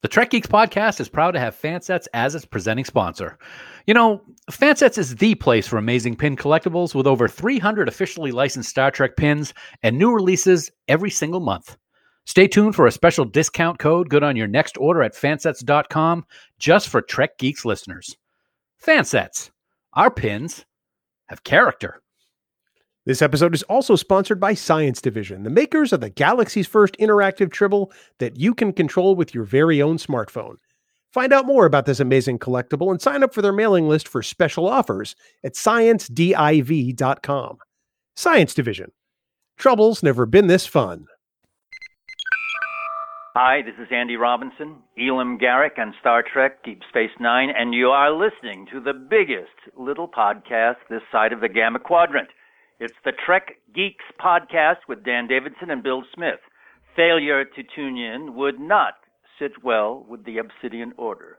The Trek Geeks podcast is proud to have Fansets as its presenting sponsor. You know, Fansets is the place for amazing pin collectibles with over 300 officially licensed Star Trek pins and new releases every single month. Stay tuned for a special discount code good on your next order at fansets.com just for Trek Geeks listeners. Fansets, our pins have character. This episode is also sponsored by Science Division, the makers of the galaxy's first interactive tribble that you can control with your very own smartphone. Find out more about this amazing collectible and sign up for their mailing list for special offers at sciencediv.com. Science Division. Trouble's never been this fun. Hi, this is Andy Robinson, Elim Garak on Star Trek Deep Space Nine, and you are listening to the biggest little podcast this side of the Gamma Quadrant. It's the Trek Geeks podcast with Dan Davidson and Bill Smith. Failure to tune in would not sit well with the Obsidian Order.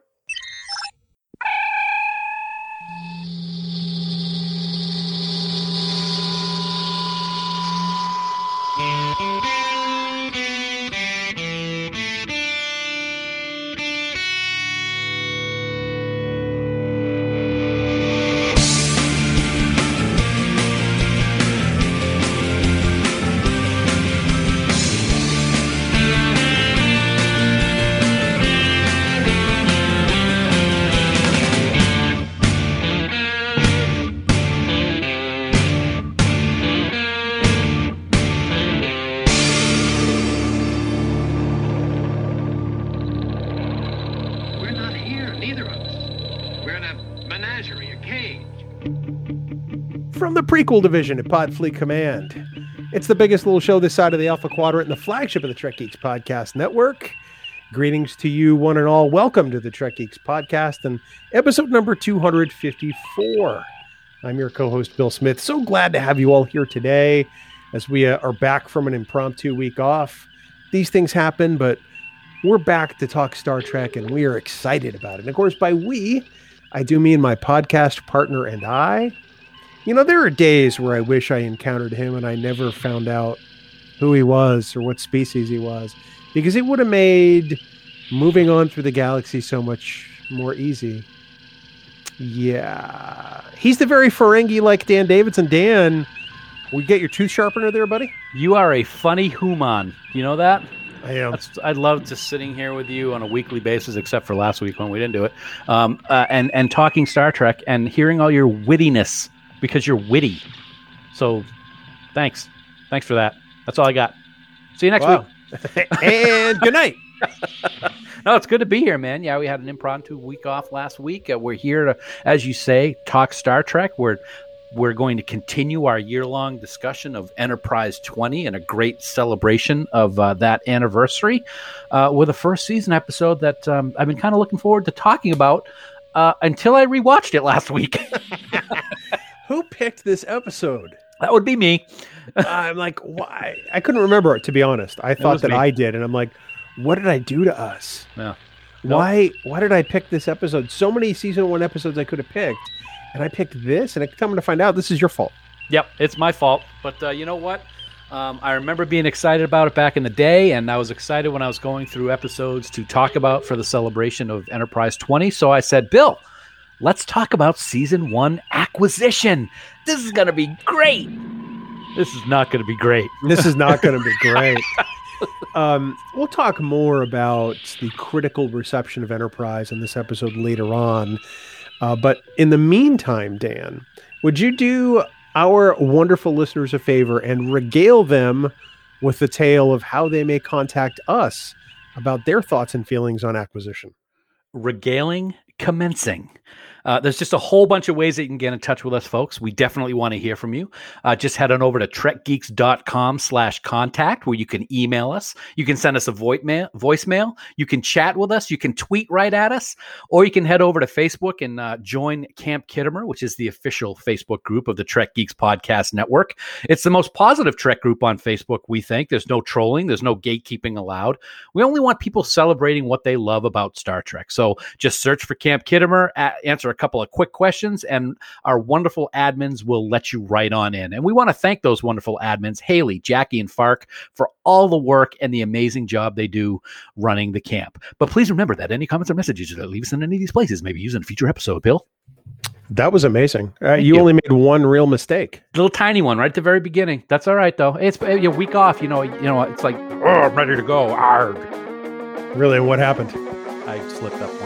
From division at Podfleet Command. It's the biggest little show this side of the Alpha Quadrant and the flagship of the Trek Geeks Podcast Network. Greetings to you, one and all. Welcome to the Trek Geeks Podcast and episode number 254. I'm your co host, Bill Smith. So glad to have you all here today as we uh, are back from an impromptu week off. These things happen, but we're back to talk Star Trek and we are excited about it. And of course, by we, I do mean my podcast partner and I. You know, there are days where I wish I encountered him and I never found out who he was or what species he was because it would have made moving on through the galaxy so much more easy. Yeah. He's the very Ferengi like Dan Davidson. Dan, we get your tooth sharpener there, buddy? You are a funny human. You know that? I am. That's, I love just sitting here with you on a weekly basis, except for last week when we didn't do it, um, uh, and and talking Star Trek and hearing all your wittiness because you're witty. So, thanks, thanks for that. That's all I got. See you next Wow. week. and good night. No, it's good to be here, man. Yeah, we had an impromptu week off last week. Uh, we're here to, as you say, talk Star Trek. We're we're going to continue our year long discussion of Enterprise 20 and a great celebration of uh, that anniversary uh, with a first season episode that um, I've been kind of looking forward to talking about uh, until I rewatched it last week. Who picked this episode? that would be me. I'm like, why? I couldn't remember it to be honest. I thought that me. I did, and I'm like, what did I do to us? Yeah. No. Why? Why did I pick this episode? So many season one episodes I could have picked, and I picked this, and I come to find out this is your fault. Yep, it's my fault. But uh, you know what? Um, I remember being excited about it back in the day, and I was excited when I was going through episodes to talk about for the celebration of Enterprise 20. So I said, Bill, let's talk about season one acquisition. This is going to be great. This is not going to be great. This is not going to be great. Um, we'll talk more about the critical reception of Enterprise in this episode later on. Uh, but in the meantime, Dan, would you do our wonderful listeners a favor and regale them with the tale of how they may contact us about their thoughts and feelings on acquisition? Regaling commencing. Uh, there's just a whole bunch of ways that you can get in touch with us, folks. We definitely want to hear from you. Uh, just head on over to trekgeeks.com slash contact where you can email us. You can send us a voicemail, voicemail. You can chat with us. You can tweet right at us. Or you can head over to Facebook and uh, join Camp Khitomer, which is the official Facebook group of the Trek Geeks Podcast Network. It's the most positive Trek group on Facebook, we think. There's no trolling. There's no gatekeeping allowed. We only want people celebrating what they love about Star Trek. So just search for Camp Khitomer, answer answer a couple of quick questions, and our wonderful admins will let you right on in. And we want to thank those wonderful admins, Haley, Jackie, and Fark, for all the work and the amazing job they do running the camp. But please remember that any comments or messages that leave us in any of these places may be used in a future episode, Bill. That was amazing. Uh, you, you. only made one real mistake. Little tiny one right at the very beginning. That's all right though. It's a week off. You know. You know. It's like oh, I'm ready to go. Arg. Really, what happened? I slipped up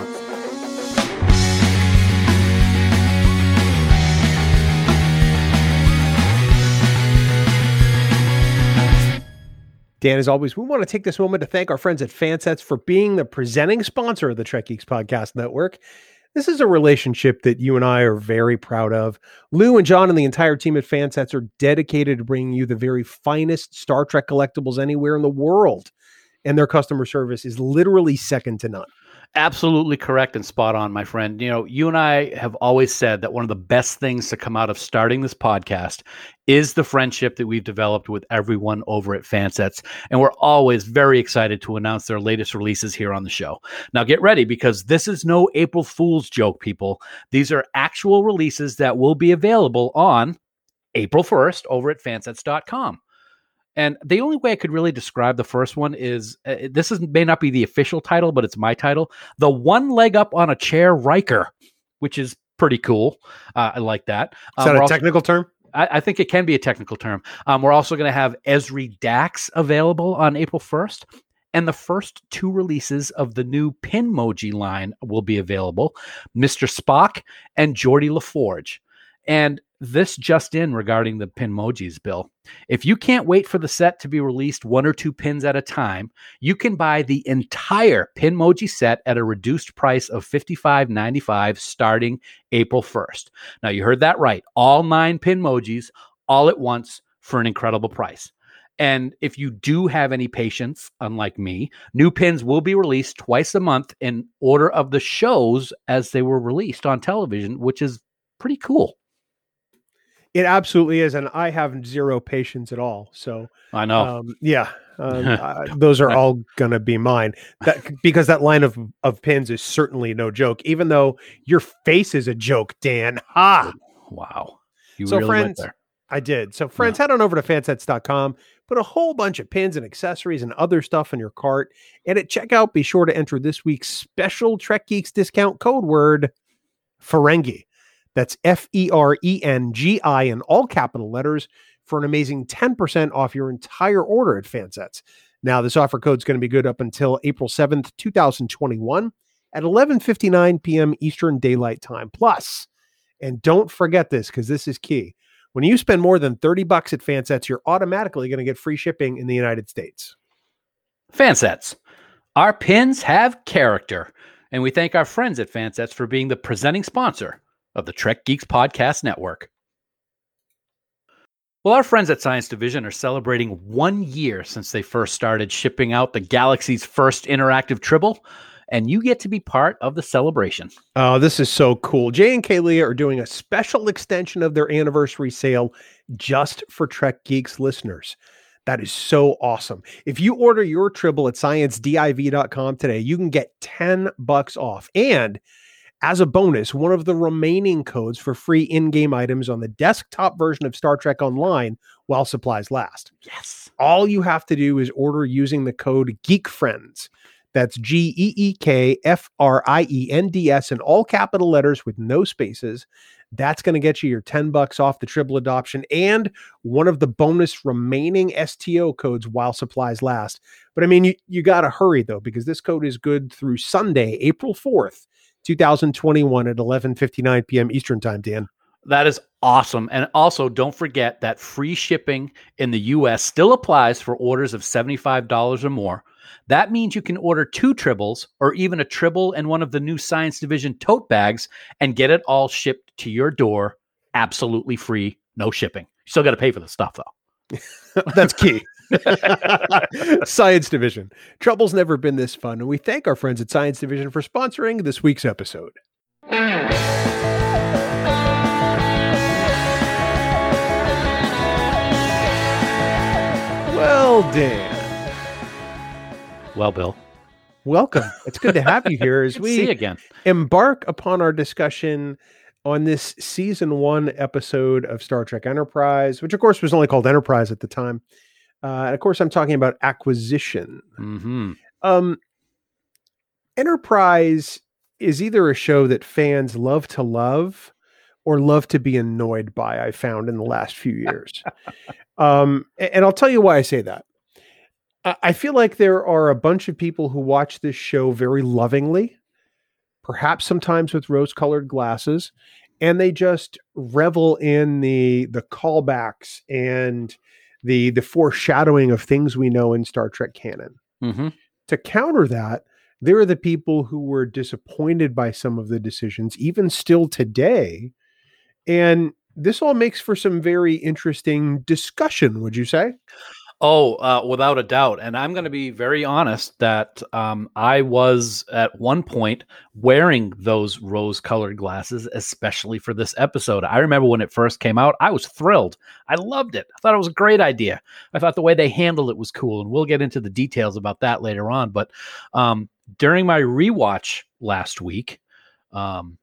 Dan, as always, we want to take this moment to thank our friends at Fansets for being the presenting sponsor of the Trek Geeks Podcast Network. This is a relationship that you and I are very proud of. Lou and John and the entire team at Fansets are dedicated to bringing you the very finest Star Trek collectibles anywhere in the world. And their customer service is literally second to none. Absolutely correct and spot on, my friend. You know, you and I have always said that one of the best things to come out of starting this podcast is the friendship that we've developed with everyone over at Fansets. And we're always very excited to announce their latest releases here on the show. Now, get ready because this is no April Fool's joke, people. These are actual releases that will be available on April 1st over at fansets.com. And the only way I could really describe the first one is uh, this is may not be the official title, but it's my title. The one leg up on a chair Riker, which is pretty cool. Uh, I like that. Is that um, a technical also, term? I, I, think it can be a technical term. Um, we're also going to have Ezri Dax available on April 1st. And the first two releases of the new Pinmoji line will be available Mr. Spock and Geordi LaForge. And this just in regarding the Pinmojis, Bill. If you can't wait for the set to be released one or two pins at a time, you can buy the entire Pinmoji set at a reduced price of $55.95 starting April 1st. Now, you heard that right. All nine Pinmojis all at once for an incredible price. And if you do have any patience, unlike me, new pins will be released twice a month in order of the shows as they were released on television, which is pretty cool. It absolutely is, and I have zero patience at all. So I know. Um, yeah, um, uh, those are all gonna be mine. That because that line of of pins is certainly no joke. Even though your face is a joke, Dan. Ha! Wow. You so really friends, I did. So friends, head on over to fansets.com, put a whole bunch of pins and accessories and other stuff in your cart, and at checkout, be sure to enter this week's special Trek Geeks discount code word Ferengi. That's F E R E N G I in all capital letters for an amazing 10% off your entire order at Fansets. Now, this offer code is going to be good up until April 7th, 2021 at 11:59 p.m. Eastern Daylight Time. Plus, and don't forget this because this is key. When you spend more than 30 bucks at Fansets, you're automatically going to get free shipping in the United States. Fansets. Our pins have character, and we thank our friends at Fansets for being the presenting sponsor of the Trek Geeks Podcast Network. Well, our friends at Science Division are celebrating one year since they first started shipping out the galaxy's first interactive Tribble, and you get to be part of the celebration. Oh, this is so cool. Jay and Kaylee are doing a special extension of their anniversary sale just for Trek Geeks listeners. That is so awesome. If you order your Tribble at sciencediv.com today, you can get 10 bucks off. And as a bonus, one of the remaining codes for free in game items on the desktop version of Star Trek Online while supplies last. Yes. All you have to do is order using the code GeekFriends. That's G E E K F R I E N D S in all capital letters with no spaces. That's going to get you your 10 bucks off the triple adoption and one of the bonus remaining STO codes while supplies last. But I mean, you, you got to hurry though, because this code is good through Sunday, April 4th. 2021 at 11:59 p.m. Eastern Time, Dan. That is awesome. And also don't forget that free shipping in the US still applies for orders of $75 or more. That means you can order two tribbles or even a tribble and one of the new Science Division tote bags and get it all shipped to your door absolutely free, no shipping. You still got to pay for the stuff though. That's key. Science Division. Trouble's never been this fun, and we thank our friends at Science Division for sponsoring this week's episode. Well, Dan. Well, Bill. welcome. It's good to have you here as to see we again. embark upon our discussion on this season one episode of Star Trek Enterprise, which of course was only called Enterprise at the time. Uh, and of course, I'm talking about acquisition. hmm Um, Enterprise is either a show that fans love to love or love to be annoyed by. I found in the last few years, um, and I'll tell you why I say that. I feel like there are a bunch of people who watch this show very lovingly, perhaps sometimes with rose-colored glasses, and they just revel in the the callbacks and the the foreshadowing of things we know in Star Trek canon hmm to counter that, there are the people who were disappointed by some of the decisions, even still today. And this all makes for some very interesting discussion, would you say? Oh, uh, without a doubt. And I'm going to be very honest that um, I was at one point wearing those rose colored glasses, especially for this episode. I remember when it first came out, I was thrilled. I loved it. I thought it was a great idea. I thought the way they handled it was cool. And we'll get into the details about that later on. But um, during my rewatch last week, um,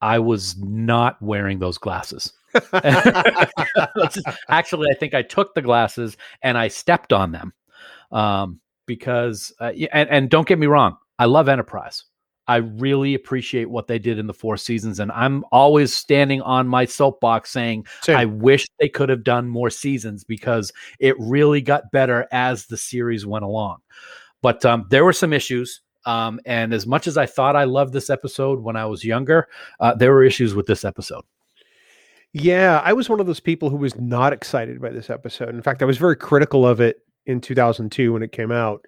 I was not wearing those glasses. Actually, I think I took the glasses and I stepped on them um, because, uh, and, and don't get me wrong, I love Enterprise. I really appreciate what they did in the four seasons, and I'm always standing on my soapbox saying Same. I wish they could have done more seasons because it really got better as the series went along. But um, there were some issues. Um, and as much as I thought I loved this episode when I was younger, uh, there were issues with this episode. Yeah, I was one of those people who was not excited by this episode. In fact, I was very critical of it in 2002 when it came out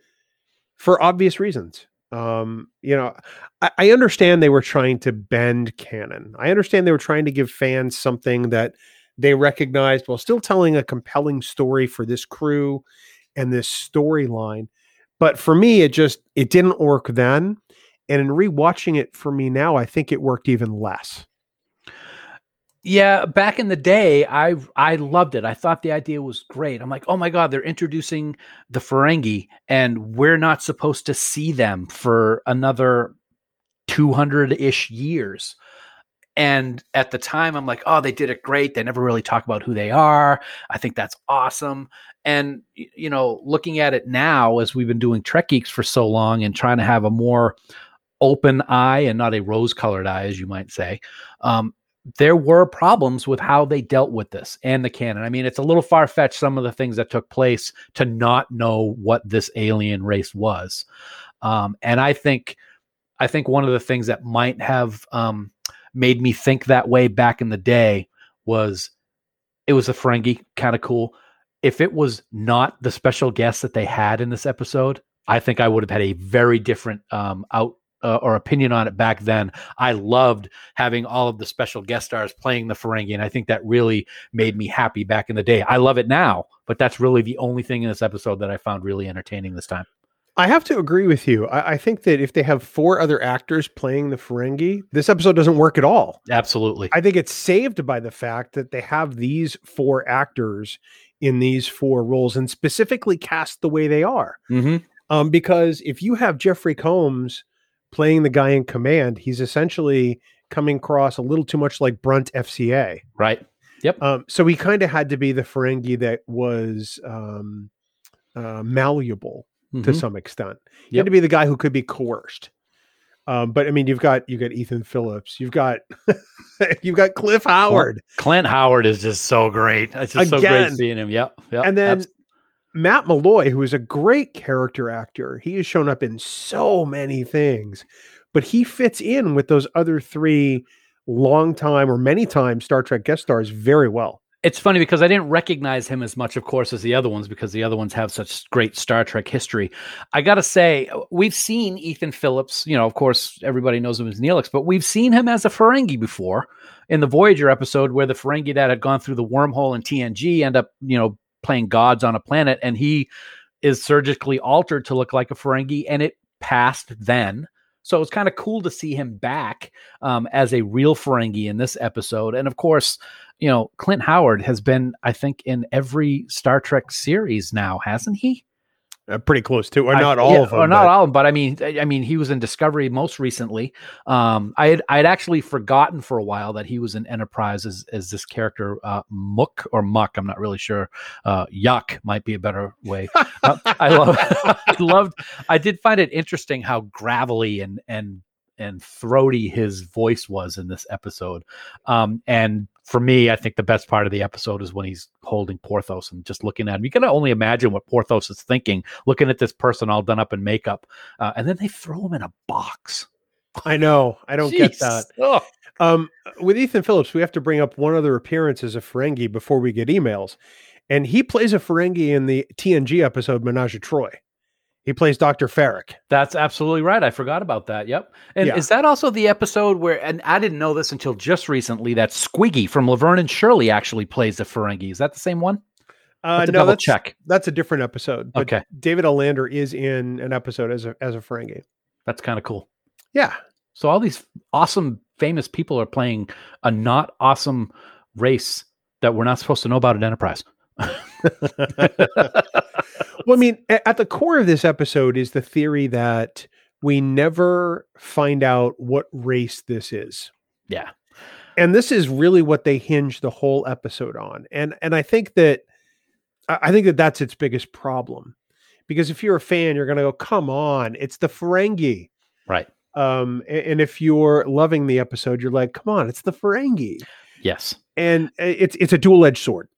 for obvious reasons. Um, you know, I, I understand they were trying to bend canon. I understand they were trying to give fans something that they recognized while still telling a compelling story for this crew and this storyline. But for me, it just it didn't work then. And in rewatching it for me now, I think it worked even less. Yeah, back in the day, I I loved it. I thought the idea was great. I'm like, oh my god, they're introducing the Ferengi, and we're not supposed to see them for another 200 ish years. And at the time, I'm like, oh, they did it great. They never really talk about who they are. I think that's awesome. And you know, looking at it now, as we've been doing Trek Geeks for so long and trying to have a more open eye and not a rose-colored eye, as you might say, um, there were problems with how they dealt with this and the canon. I mean, it's a little far fetched some of the things that took place to not know what this alien race was. Um, and I think, I think one of the things that might have um, made me think that way back in the day was it was a Ferengi, kind of cool. If it was not the special guest that they had in this episode, I think I would have had a very different um, out uh, or opinion on it back then. I loved having all of the special guest stars playing the Ferengi, and I think that really made me happy back in the day. I love it now, but that's really the only thing in this episode that I found really entertaining this time. I have to agree with you. I, I think that if they have four other actors playing the Ferengi, this episode doesn't work at all. Absolutely. I think it's saved by the fact that they have these four actors in these four roles and specifically cast the way they are. hmm Um, because if you have Jeffrey Combs playing the guy in command, he's essentially coming across a little too much like Brunt FCA. Right. Yep. Um, so he kind of had to be the Ferengi that was um, uh, malleable to Mhm. some extent. You Yep. had to be the guy who could be coerced. Um, but I mean, you've got you got Ethan Phillips, you've got you've got Cliff Howard, Clint Howard is just so great. It's just so great seeing him. Yep. Yep. and then Matt Malloy, who is a great character actor. He has shown up in so many things, but he fits in with those other three long time or many time Star Trek guest stars very well. it's funny because I didn't recognize him as much, of course, as the other ones because the other ones have such great Star Trek history. I got to say, we've seen Ethan Phillips. You know, of course, everybody knows him as Neelix, but we've seen him as a Ferengi before in the Voyager episode where the Ferengi that had gone through the wormhole in TNG end up, you know, playing gods on a planet, and he is surgically altered to look like a Ferengi, and it passed then. So it's kind of cool to see him back um, as a real Ferengi in this episode. And of course, you know, Clint Howard has been, I think, in every Star Trek series now, hasn't he? Uh, pretty close to, or I- not all yeah, of them. or not but- all of them. But I mean, I I mean, he was in Discovery most recently. Um, I had I had actually forgotten for a while that he was in Enterprise as, as this character uh, Mook or Muck. I'm not really sure. Uh, Yuck might be a better way. Uh, I love, I loved. I did find it interesting how gravelly and and and throaty his voice was in this episode. Um, and for me, I think the best part of the episode is when he's holding Porthos and just looking at him. You can only imagine what Porthos is thinking, looking at this person all done up in makeup, uh, and then they throw him in a box. I know. I don't get that. Ugh. Um, with Ethan Phillips, we have to bring up one other appearance as a Ferengi before we get emails, and he plays a Ferengi in the TNG episode Ménage à Troi. He plays Doctor Farek. That's absolutely right. I forgot about that. Yep. And Yeah. is that also the episode where, and I didn't know this until just recently, that Squiggy from Laverne and Shirley actually plays the Ferengi. Is that the same one? Uh, no, that's, check. That's a different episode. But Okay. David L. Lander is in an episode as a as a Ferengi. That's kind of cool. Yeah. So all these awesome, famous people are playing a not awesome race that we're not supposed to know about at Enterprise. Well, I mean, at the core of this episode is the theory that we never find out what race this is. Yeah. And this is really what they hinge the whole episode on. And and I think that I think that that's its biggest problem. Because if you're a fan, you're going to go, "Come on, it's the Ferengi." Right. Um a- and, if you're loving the episode, you're like, "Come on, it's the Ferengi." Yes. And uh, it's it's a dual-edged sword.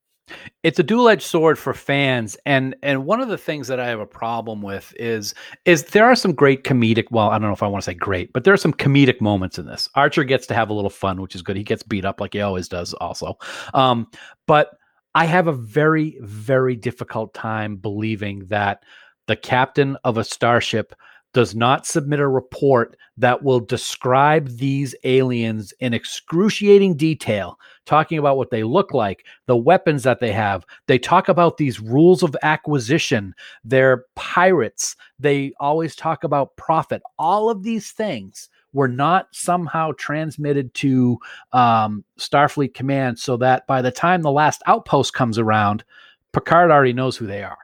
It's a dual-edged sword for fans and and one of the things that i have a problem with is is there are some great comedic well i don't know if i want to say great but there are some comedic moments in this. Archer gets to have a little fun which is good. He gets beat up like he always does also. Um but i have a very very difficult time believing that the captain of a starship does not submit a report that will describe these aliens in excruciating detail talking about what they look like the weapons that they have. They talk about these rules of acquisition. They're pirates. They always talk about profit. All of these things were not somehow transmitted to um, Starfleet Command so that by the time the last outpost comes around, Picard already knows who they are.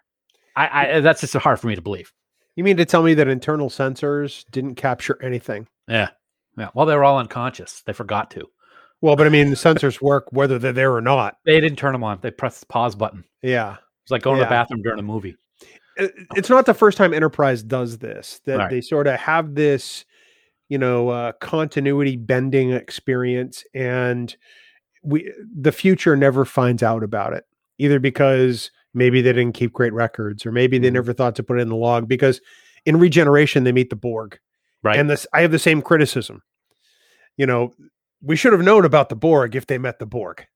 I, I that's just hard for me to believe. You mean to tell me that internal sensors didn't capture anything? Yeah. Yeah. Well, they were all unconscious. They forgot to. Well, but I mean, the sensors work whether they're there or not. They didn't turn them on. They pressed the pause button. Yeah. It's like going to the bathroom during a movie. It's not the first time Enterprise does this, that Right. they sort of have this, you know, uh, continuity bending experience, and we the future never finds out about it, either because maybe they didn't keep great records, or maybe they Mhm. never thought to put it in the log, because in regeneration, they meet the Borg. Right. And this, I have the same criticism. You know, we should have known about the Borg if they met the Borg.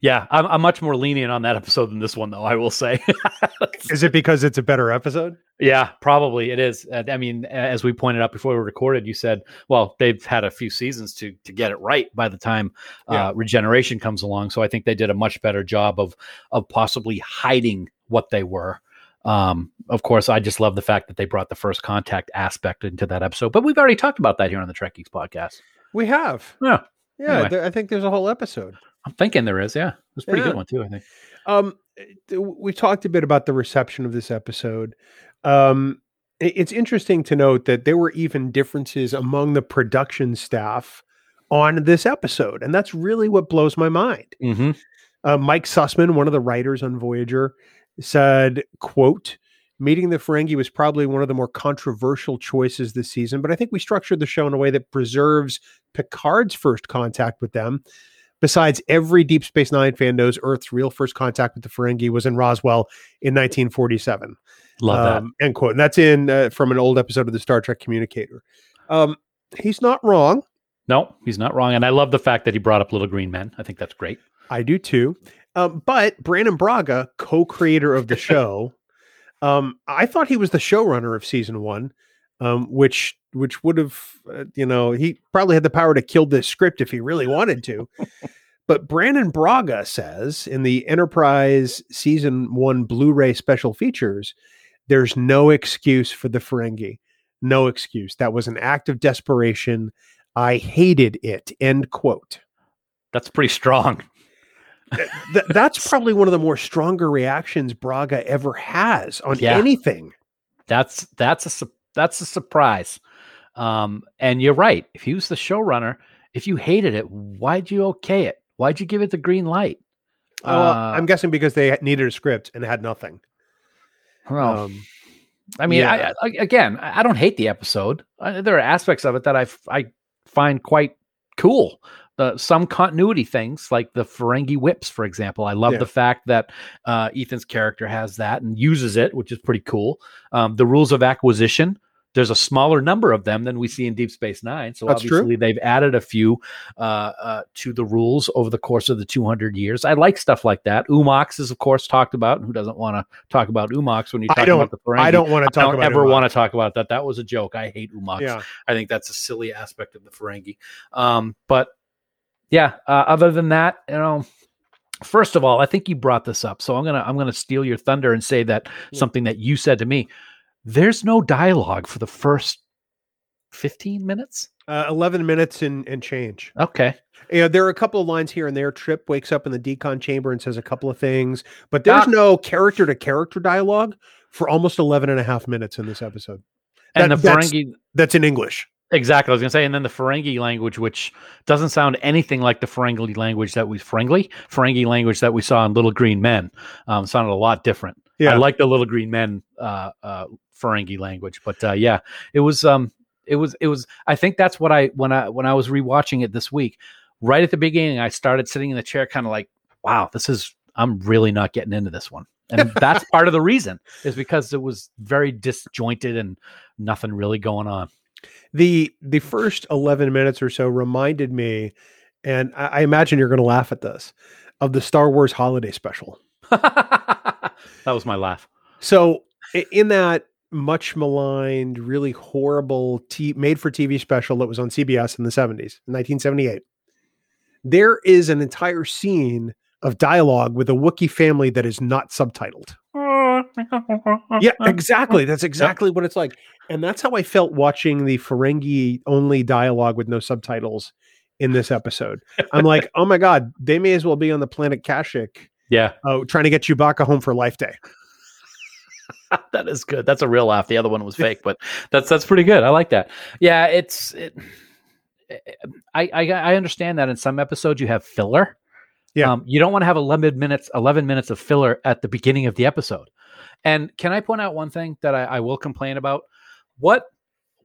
Yeah, I'm, I'm much more lenient on that episode than this one, though. I will say. Is it because it's a better episode? yeah, probably it is. Uh, I mean, as we pointed out before we recorded, you said, well, they've had a few seasons to to get it right by the time uh, regeneration comes along. So I think they did a much better job of of possibly hiding what they were. Um, of course, I just love the fact that they brought the first contact aspect into that episode. But we've already talked about that here on the Trek Geeks podcast. We have. Yeah, Yeah, Anyway. there- I think there's a whole episode. I'm thinking there is. Yeah, it was a pretty Yeah. good one too. I think. Um, we talked a bit about the reception of this episode. Um, it's interesting to note that there were even differences among the production staff on this episode, and that's really what blows my mind. Mm-hmm. Uh, Mike Sussman, one of the writers on Voyager, said, "quote Meeting the Ferengi was probably one of the more controversial choices this season, but I think we structured the show in a way that preserves Picard's first contact with them. Besides, every Deep Space Nine fan knows Earth's real first contact with the Ferengi was in Roswell in 1947. Love that. Um, end quote. And that's in uh, from an old episode of the Star Trek Communicator. Um, he's not wrong. No, he's not wrong. And I love the fact that he brought up Little Green Men. I think that's great. I do too. Um, but Brannon Braga, co-creator of the show, um, I thought he was the showrunner of season one, um, which which would have, uh, you know, he probably had the power to kill this script if he really wanted to. but Brannon Braga says in the Enterprise season one Blu-ray special features, there's no excuse for the Ferengi. No excuse. That was an act of desperation. I hated it. End quote. That's pretty strong. Th- that's probably one of the more stronger reactions Braga ever has on Yeah. anything. That's that's a su- that's a surprise. Um, and you're right. If he was the showrunner, if you hated it, why'd you okay it? Why'd you give it the green light? Uh, Uh, I'm guessing because they needed a script and had nothing. Well, Um, I mean, yeah. I, I, again, I don't hate the episode. I, there are aspects of it that I f- I find quite cool. The, some continuity things, like the Ferengi whips, for example. I love Yeah. the fact that uh, Ethan's character has that and uses it, which is pretty cool. Um, the rules of acquisition. There's a smaller number of them than we see in Deep Space Nine, so That's true. obviously they've added a few uh, uh, to the rules over the course of the 200 years. I like stuff like that. oo-mox is, of course, talked about. Who doesn't want to talk about oo-mox when you I talk don't- about the Ferengi? I don't want to I talk don't about ever want to talk about that. That was a joke. I hate oo-mox. Yeah, I think that's a silly aspect of the Ferengi. Um, but yeah, uh, other than that, you know, first of all, I think you brought this up, so I'm gonna I'm gonna steal your thunder and say that something that you said to me. There's no dialogue for the first 15 minutes. uh, 11 minutes and, and change. Okay. Yeah, there are a couple of lines here and there. Trip wakes up in the decon chamber and says a couple of things, but there's Doc- no character to character dialogue for almost 11 and a half minutes in this episode. And That- the that's- Ferengi That's in English. Exactly. I was to say, and then the Ferengi language, which doesn't sound anything like the Ferengi language that we Ferengi Ferengi language that we saw in Little Green Men. Um, sounded a lot different. Yeah. I like the Little Green Men uh, uh, Ferengi language, but uh, yeah, it was um, it was it was. I think that's what I when I when I was rewatching it this week. Right at the beginning, I started sitting in the chair, kind of like, "Wow, this is." I'm really not getting into this one, and that's part of the reason is because it was very disjointed and nothing really going on. The the first 11 minutes or so reminded me, and I, I imagine you're going to laugh at this, of the Star Wars holiday special. that was my laugh. So in that much maligned, really horrible t- made for TV special that was on CBS in the 70s, 1978, there is an entire scene of dialogue with a Wookiee family that is not subtitled. Yeah, exactly. That's exactly what it's like. And that's how I felt watching the Ferengi only dialogue with no subtitles in this episode. I'm like, oh my God, they may as well be on the planet Kashyyyk. Yeah, uh, trying to get Chewbacca home for Life Day. that is good. That's a real laugh. The other one was fake, but that's that's pretty good. I like that. Yeah, it's. It, I, I I understand that in some episodes you have filler. Yeah. um, you don't want to have eleven minutes eleven minutes of filler at the beginning of the episode. And can I point out one thing that I, I will complain about? What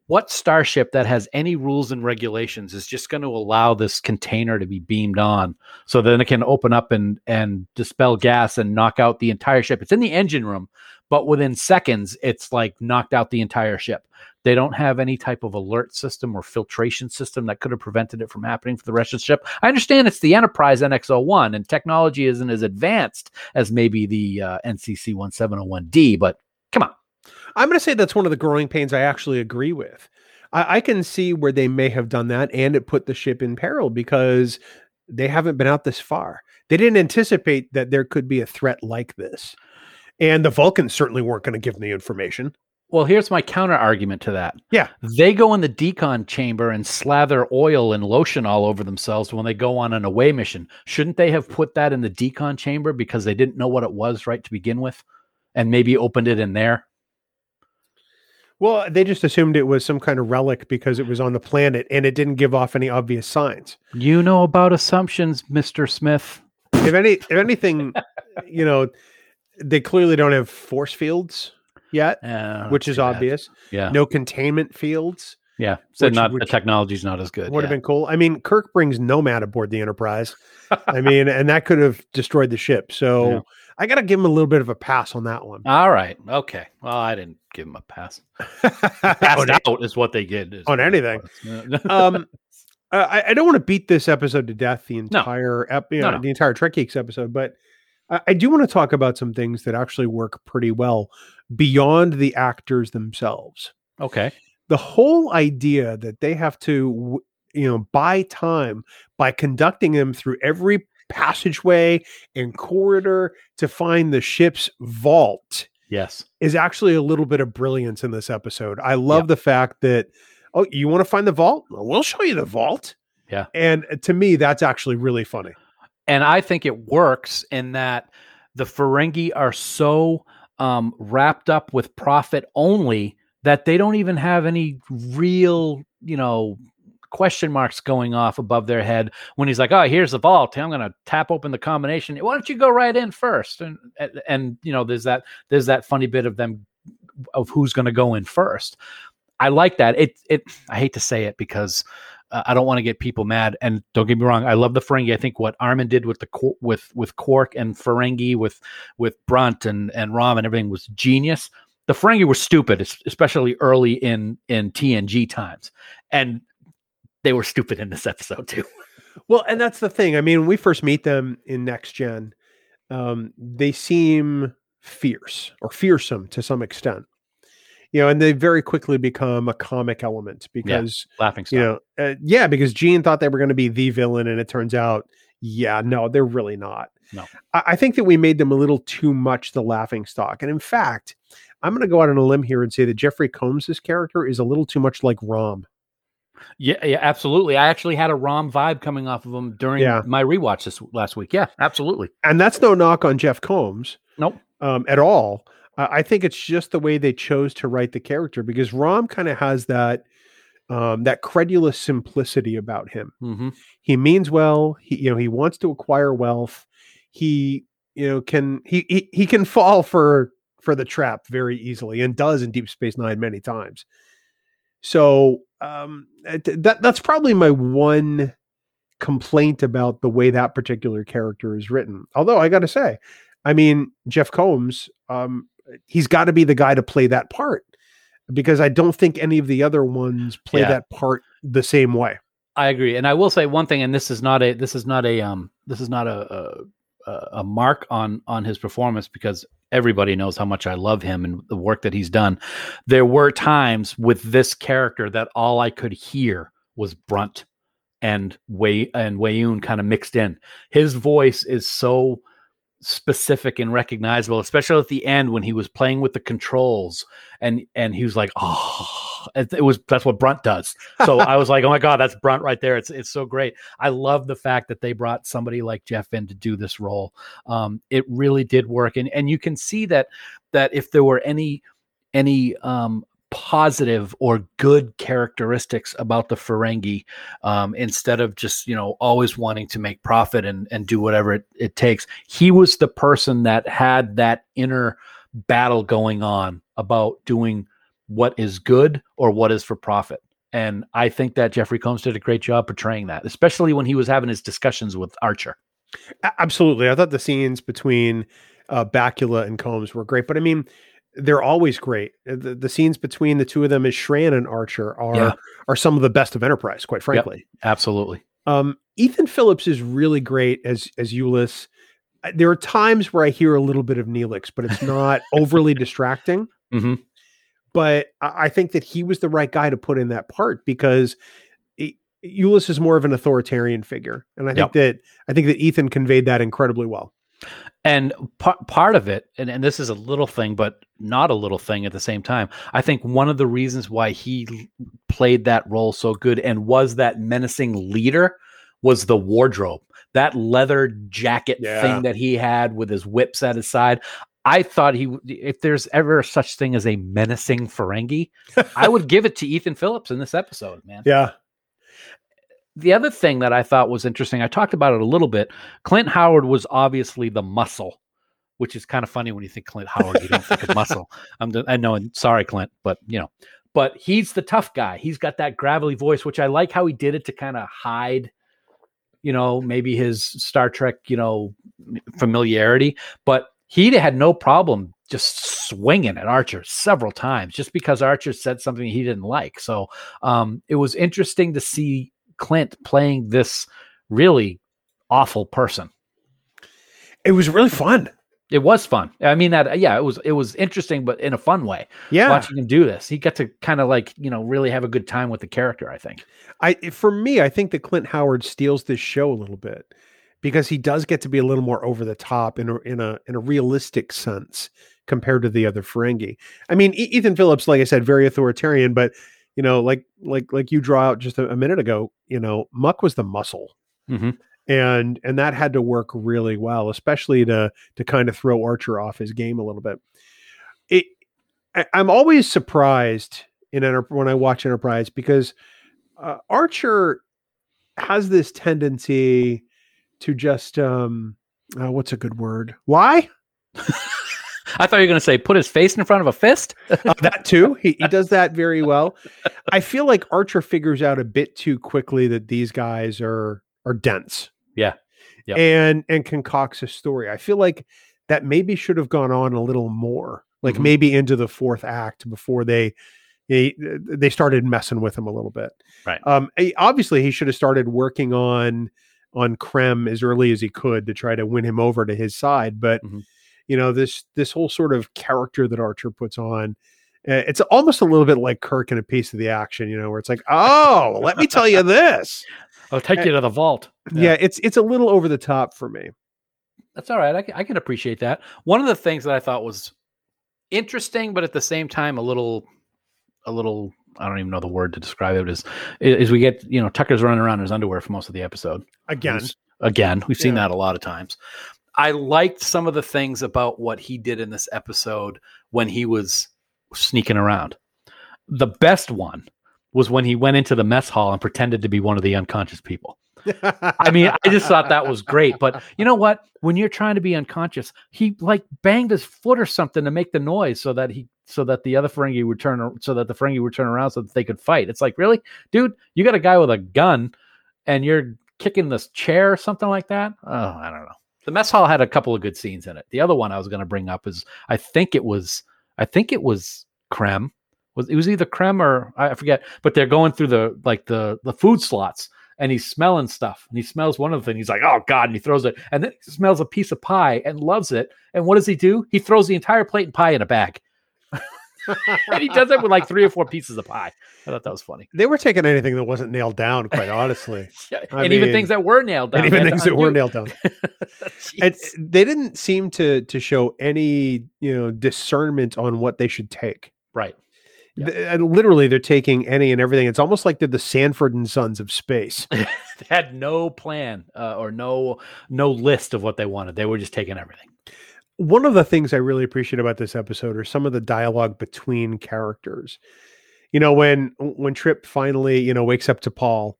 what starship that has any rules and regulations is just going to allow this container to be beamed on? So then it can open up and and dispel gas and knock out the entire ship. It's in the engine room but within seconds it's like knocked out the entire ship. They don't have any type of alert system or filtration system that could have prevented it from happening for the rest of the ship. I understand it's the enterprise nx01 and technology isn't as advanced as maybe the uh, ncc 1701d but come on I'm going to say that's one of the growing pains I actually agree with. I, I can see where they may have done that and it put the ship in peril because they haven't been out this far. They didn't anticipate that there could be a threat like this. And the Vulcans certainly weren't going to give them the information. Well, here's my counter argument to that. Yeah. They go in the decon chamber and slather oil and lotion all over themselves when they go on an away mission. Shouldn't they have put that in the decon chamber because they didn't know what it was right to begin with and maybe opened it in there? Well, they just assumed it was some kind of relic because it was on the planet and it didn't give off any obvious signs. You know about assumptions, Mr. Smith. If any, if anything, you know, they clearly don't have force fields yet, Uh, which is obvious. Yeah. No containment fields. Yeah. So Which- not which the technology's not as good. Would have been cool. I mean, Kirk brings Nomad aboard the Enterprise. I mean, and that could have destroyed the ship. So Yeah. I got to give him a little bit of a pass on that one. All right. Okay. Well, I didn't give him a pass. Passed out is what they did. is on anything. um, I, I don't want to beat this episode to death. The entire ep, you know, no. the entire Trek Geeks episode, but I, I do want to talk about some things that actually work pretty well beyond the actors themselves. okay. the whole idea that they have to you know buy time by conducting them through every passageway and corridor to find the ship's vault Yes. is actually a little bit of brilliance in this episode. I love the fact that oh, you want to find the vault? Well, we'll show you the vault. Yeah. And to me that's actually really funny. and I think it works in that the Ferengi are so um, wrapped up with profit only that they don't even have any real, you know, question marks going off above their head when he's like, "Oh, here's the vault. I'm going to tap open the combination. Why don't you go right in first? And and, you know, there's that there's that funny bit of them of who's going to go in first. I like that. It it I hate to say it because uh, I don't want to get people mad. And don't get me wrong, I love the Ferengi. I think what Armin did with the with with Quark and Ferengi with with Brunt and and Rom and everything was genius. The Ferengi were stupid, especially early in in TNG times, and they were stupid in this episode too. Well, and that's the thing. I mean, when we first meet them in Next Gen, um, they seem fierce or fearsome to some extent you know, and they very quickly become a comic element because yeah, laughing stock. You know, uh, yeah, because Gene thought they were going to be the villain, and it turns out, yeah, no, they're really not. No, I, I think that we made them a little too much the laughing stock, and in fact, I'm going to go out on a limb here and say that Jeffrey Combs's character is a little too much like Rom. Yeah, yeah, absolutely. I actually had a Rom vibe coming off of him during yeah. my rewatch this last week. Yeah, absolutely. And that's no knock on Jeff Combs. Nope. Um, at all. I think it's just the way they chose to write the character because Rom kind of has that um, that credulous simplicity about him. Mm-hmm. He means well. He you know he wants to acquire wealth. He you know can he, he he can fall for for the trap very easily and does in Deep Space Nine many times. So um, that that's probably my one complaint about the way that particular character is written. Although I got to say, I mean Jeff Combs um, he's got to be the guy to play that part because I don't think any of the other ones play yeah. that part the same way. I agree, and I will say one thing, and this is not a this is not a um this is not a a, a mark on on his performance because everybody knows how much I love him and the work that he's done. There were times with this character that all I could hear was Brunt and Way and Weyoun kind of mixed in. His voice is so specific and recognizable, especially at the end when he was playing with the controls and and he was like, oh, it, was that's what Brunt does. So I was like, oh my god, that's Brunt right there. It's it's so great. I love the fact that they brought somebody like Jeff in to do this role. Um, it really did work, and and you can see that that if there were any any um, positive or good characteristics about the Ferengi um, instead of just you know always wanting to make profit and and do whatever it, it takes. He was the person that had that inner battle going on about doing what is good or what is for profit. And I think that Jeffrey Combs did a great job portraying that, especially when he was having his discussions with Archer. Absolutely. I thought the scenes between uh, Bakula and Combs were great. But I mean, they're always great. Uh, the, the, scenes between the two of them as Shran and Archer are yeah. are some of the best of Enterprise, quite frankly. Yep, absolutely. Um, Ethan Phillips is really great as as Ulis. There are times where I hear a little bit of Neelix, but it's not overly distracting. Mm-hmm. But I, I think that he was the right guy to put in that part because it, Ulis is more of an authoritarian figure, and I think yep. that I think that Ethan conveyed that incredibly well. And part part of it, and, and this is a little thing, but not a little thing at the same time. I think one of the reasons why he played that role so good and was that menacing leader was the wardrobe. That leather jacket yeah. thing that he had with his whips at his side. I thought he, if there's ever such thing as a menacing Ferengi, I would give it to Ethan Phillips in this episode, man. Yeah, the other thing that I thought was interesting, I talked about it a little bit. Clint Howard was obviously the muscle, which is kind of funny when you think Clint Howard, you don't think of muscle. I'm, I know, sorry, Clint, but you know, but he's the tough guy. He's got that gravelly voice, which I like how he did it to kind of hide, you know, maybe his Star Trek, you know, familiarity. But he had no problem just swinging at Archer several times just because Archer said something he didn't like. So um, it was interesting to see Clint playing this really awful person. It was really fun. It was fun. I mean that yeah, it was it was interesting but in a fun way. Yeah. Watching him do this. He got to kind of like, you know, really have a good time with the character, I think. I for me, I think that Clint Howard steals this show a little bit because he does get to be a little more over the top in a in a in a realistic sense compared to the other Ferengi. I mean, Ethan Phillips, like I said, very authoritarian, but you know, like like like you draw out just a, a minute ago, you know, Muck was the muscle. Mm-hmm. and and that had to work really well, especially to to kind of throw Archer off his game a little bit. It, I, I'm always surprised in Enter- when I watch Enterprise because uh, Archer has this tendency to just um, uh, what's a good word? Lie. I thought you were going to say put his face in front of a fist. Uh, that too. He, he does that very well. I feel like Archer figures out a bit too quickly that these guys are are dense. Yeah. Yep. And and concocts a story. I feel like that maybe should have gone on a little more. Like Mhm. maybe into the fourth act before they they they started messing with him a little bit. Right. Um eh, obviously he should have started working on on Krem as early as he could to try to win him over to his side, but Mhm. You know this this whole sort of character that Archer puts on uh, it's almost a little bit like Kirk in a piece of the action, you know, where it's like, "Oh, let me tell you this." I'll take you to the vault. Yeah, it's it's a little over the top for me. That's all right. I can, I can appreciate that. One of the things that I thought was interesting, but at the same time, a little, a little, I don't even know the word to describe it is, is we get, you know, Tucker's running around in his underwear for most of the episode. Again, Again, we've seen Yeah. that a lot of times. I liked some of the things about what he did in this episode when he was sneaking around. The best one was when he went into the mess hall and pretended to be one of the unconscious people. I mean, I just thought that was great. But you know what? When you're trying to be unconscious, he like banged his foot or something to make the noise so that he so that the other Ferengi would turn so that the Ferengi would turn around so that they could fight. It's like, really, dude, you got a guy with a gun and you're kicking this chair or something like that. Oh, I don't know. The mess hall had a couple of good scenes in it. The other one I was going to bring up is I think it was I think it was Krem. Was it was either Krem or I forget, but they're going through the like the the food slots and he's smelling stuff and he smells one of the things. He's like, oh God, and he throws it and then he smells a piece of pie and loves it. And what does he do? He throws the entire plate and pie in a bag. And he does it with like three or four pieces of pie. I thought that was funny. they were taking anything that wasn't nailed down, quite honestly, I and even things that were nailed down. and even They things that were nailed down. They didn't seem to to show any you know discernment on what they should take. right. Yeah. And literally, they're taking any and everything. It's almost like they're the Sanford and Sons of space. They had no plan uh, or no no list of what they wanted. They were just taking everything. One of the things I really appreciate about this episode are some of the dialogue between characters. You know, when when Trip finally, you know, wakes up to Paul,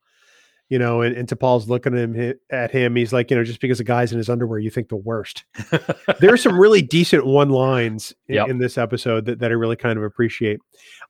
you know, and, and T'Pol's looking at him at him, he's like, you know, just because a guy's in his underwear, you think the worst. there are some really decent one lines in, Yep. in this episode that, that I really kind of appreciate.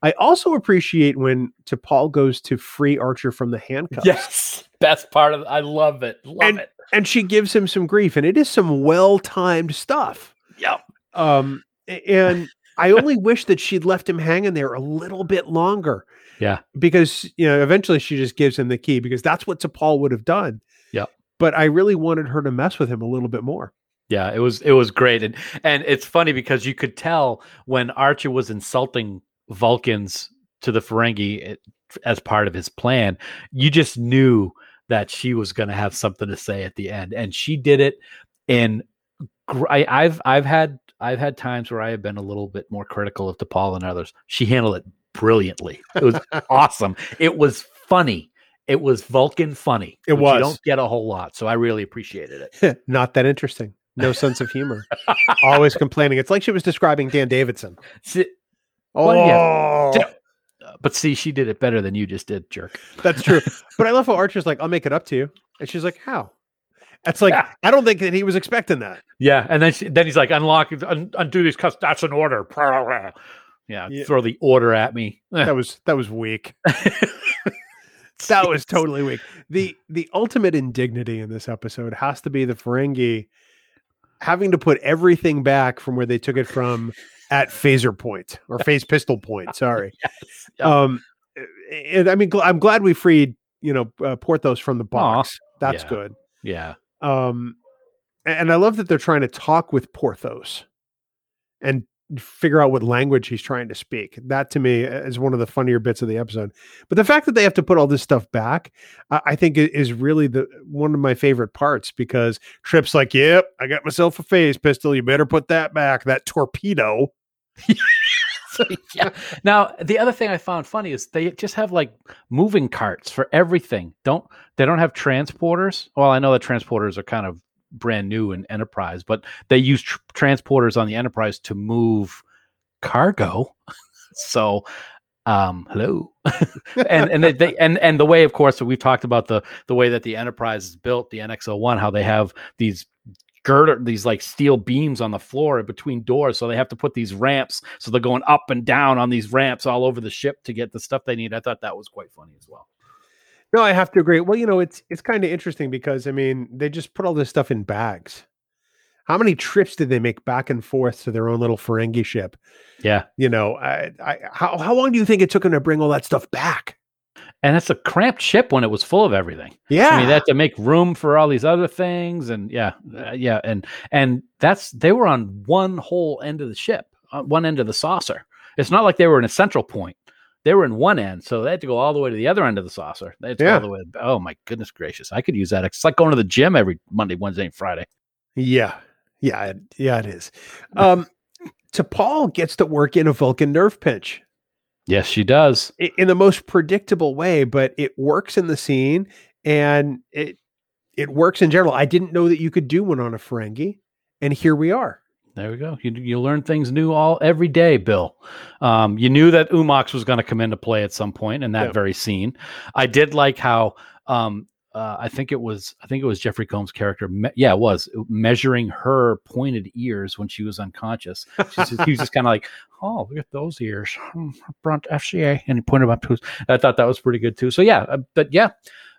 I also appreciate when T'Pol goes to free Archer from the handcuffs. Yes, best part of. I love it. Love And- it. And she gives him some grief, and it is some well timed stuff. Yep. Um, and I only wish that she'd left him hanging there a little bit longer. Yeah. Because, you know, eventually she just gives him the key because that's what T'Pol would have done. Yeah. But I really wanted her to mess with him a little bit more. Yeah, it was it was great, and and it's funny because you could tell when Archer was insulting Vulcans to the Ferengi as part of his plan. You just knew that she was going to have something to say at the end, and she did it. Gr- I, I've I've had I've had times where I have been a little bit more critical of T'Pol and others. She handled it brilliantly. It was awesome. It was funny. It was Vulcan funny. It was. You don't get a whole lot, so I really appreciated it. Not that interesting. No sense of humor. Always complaining. It's like she was describing Dan Davidson. See- Oh, Well, yeah. Uh, But see, she did it better than you just did, jerk. that's true. but I love how Archer's like, I'll make it up to you. And she's like, how? It's like, Yeah. I don't think that he was expecting that. Yeah, and then she, then he's like, unlock, un, undo these cuffs. That's an order. Yeah, Yeah. throw the order at me. Eh. That was that was weak. That was totally weak. The the ultimate indignity in this episode has to be the Ferengi having to put everything back from where they took it from at phaser point or phase pistol point. Sorry. Yes. Um, and I mean, gl- I'm glad we freed you know uh, Porthos from the box. That's Yeah. good. yeah, Um, and I love that they're trying to talk with Porthos and figure out what language he's trying to speak. That to me is one of the funnier bits of the episode. But the fact that they have to put all this stuff back, I think is really the one of my favorite parts because Trip's like, "Yep, I got myself a phase pistol. You better put that back. That torpedo." So, yeah. Now the other thing I found funny is they just have like moving carts for everything. Don't they don't have transporters? Well, I know that transporters are kind of brand new in Enterprise, but they use tr- transporters on the Enterprise to move cargo. so um hello and and they, they and and the way of course we've talked about the the way that the enterprise is built the nx01 how they have these girder these like steel beams on the floor between doors so they have to put these ramps so they're going up and down on these ramps all over the ship to get the stuff they need i thought that was quite funny as well No, I have to agree. Well, you know, it's it's kind of interesting because I mean, they just put all this stuff in bags. How many trips did they make back and forth to their own little Ferengi ship? yeah You know, I, I, how how long do you think it took them to bring all that stuff back? And it's a cramped ship when it was full of everything Yeah, I mean, they had to make room for all these other things, and yeah, uh, yeah, and and that's they were on one whole end of the ship, uh, one end of the saucer. It's not like they were in a central point; they were in one end, so they had to go all the way to the other end of the saucer. They had to go all the way. Oh my goodness gracious! I could use that. It's like going to the gym every Monday, Wednesday, and Friday. yeah, yeah, yeah. It is. Um, T'Pol gets to work in a Vulcan nerve pinch. Yes, she does. in the most predictable way, but it works in the scene and it it works in general. I didn't know that you could do one on a Ferengi, and here we are. There we go. You you learn things new all every day, Bill. Um, you knew that oo-mox was going to come into play at some point in that Yeah. very scene. I did like how um, uh, I think it was I think it was Jeffrey Combs' character. Me- yeah, it was measuring her pointed ears when she was unconscious. She's just, he was just kind of like, "Oh, look at those ears, Hmm, Brunt FCA," and he pointed up to his. I thought that was pretty good too. So yeah, uh, but yeah,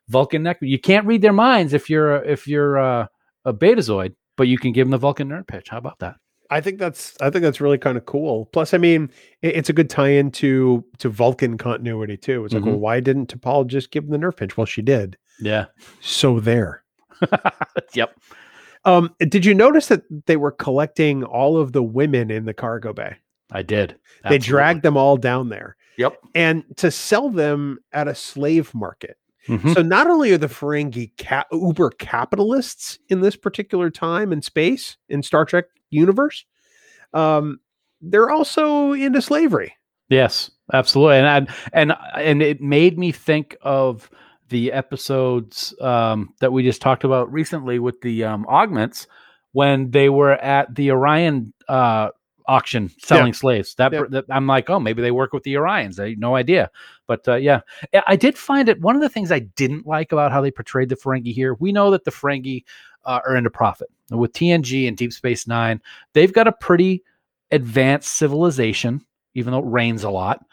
Vulcan neck. You can't read their minds if you're a- if you're uh, a Betazoid, but you can give them the Vulcan nerd pitch. How about that? I think that's I think that's really kind of cool. Plus, I mean, it, it's a good tie-in to to Vulcan continuity too. It's like, Mhm. well, why didn't T'Pol just give him the nerve pinch? Well, she did. Yeah. So there. yep. Um, did you notice that they were collecting all of the women in the cargo bay? I did. They dragged them all down there, Yep. and to sell them at a slave market. Mhm. So not only are the Ferengi ca- uber capitalists in this particular time and space in Star Trek universe, um, they're also into slavery. Yes, absolutely. And I, and and it made me think of the episodes um, that we just talked about recently with the um, augments when they were at the Orion uh, auction selling slaves. That, Yeah. that I'm like, oh, maybe they work with the Orions. I no idea. But uh, yeah, I- I did find it. One of the things I didn't like about how they portrayed the Ferengi here. We know that the Ferengi uh, are into profit with TNG and Deep Space Nine. They've got a pretty advanced civilization, even though it rains a lot.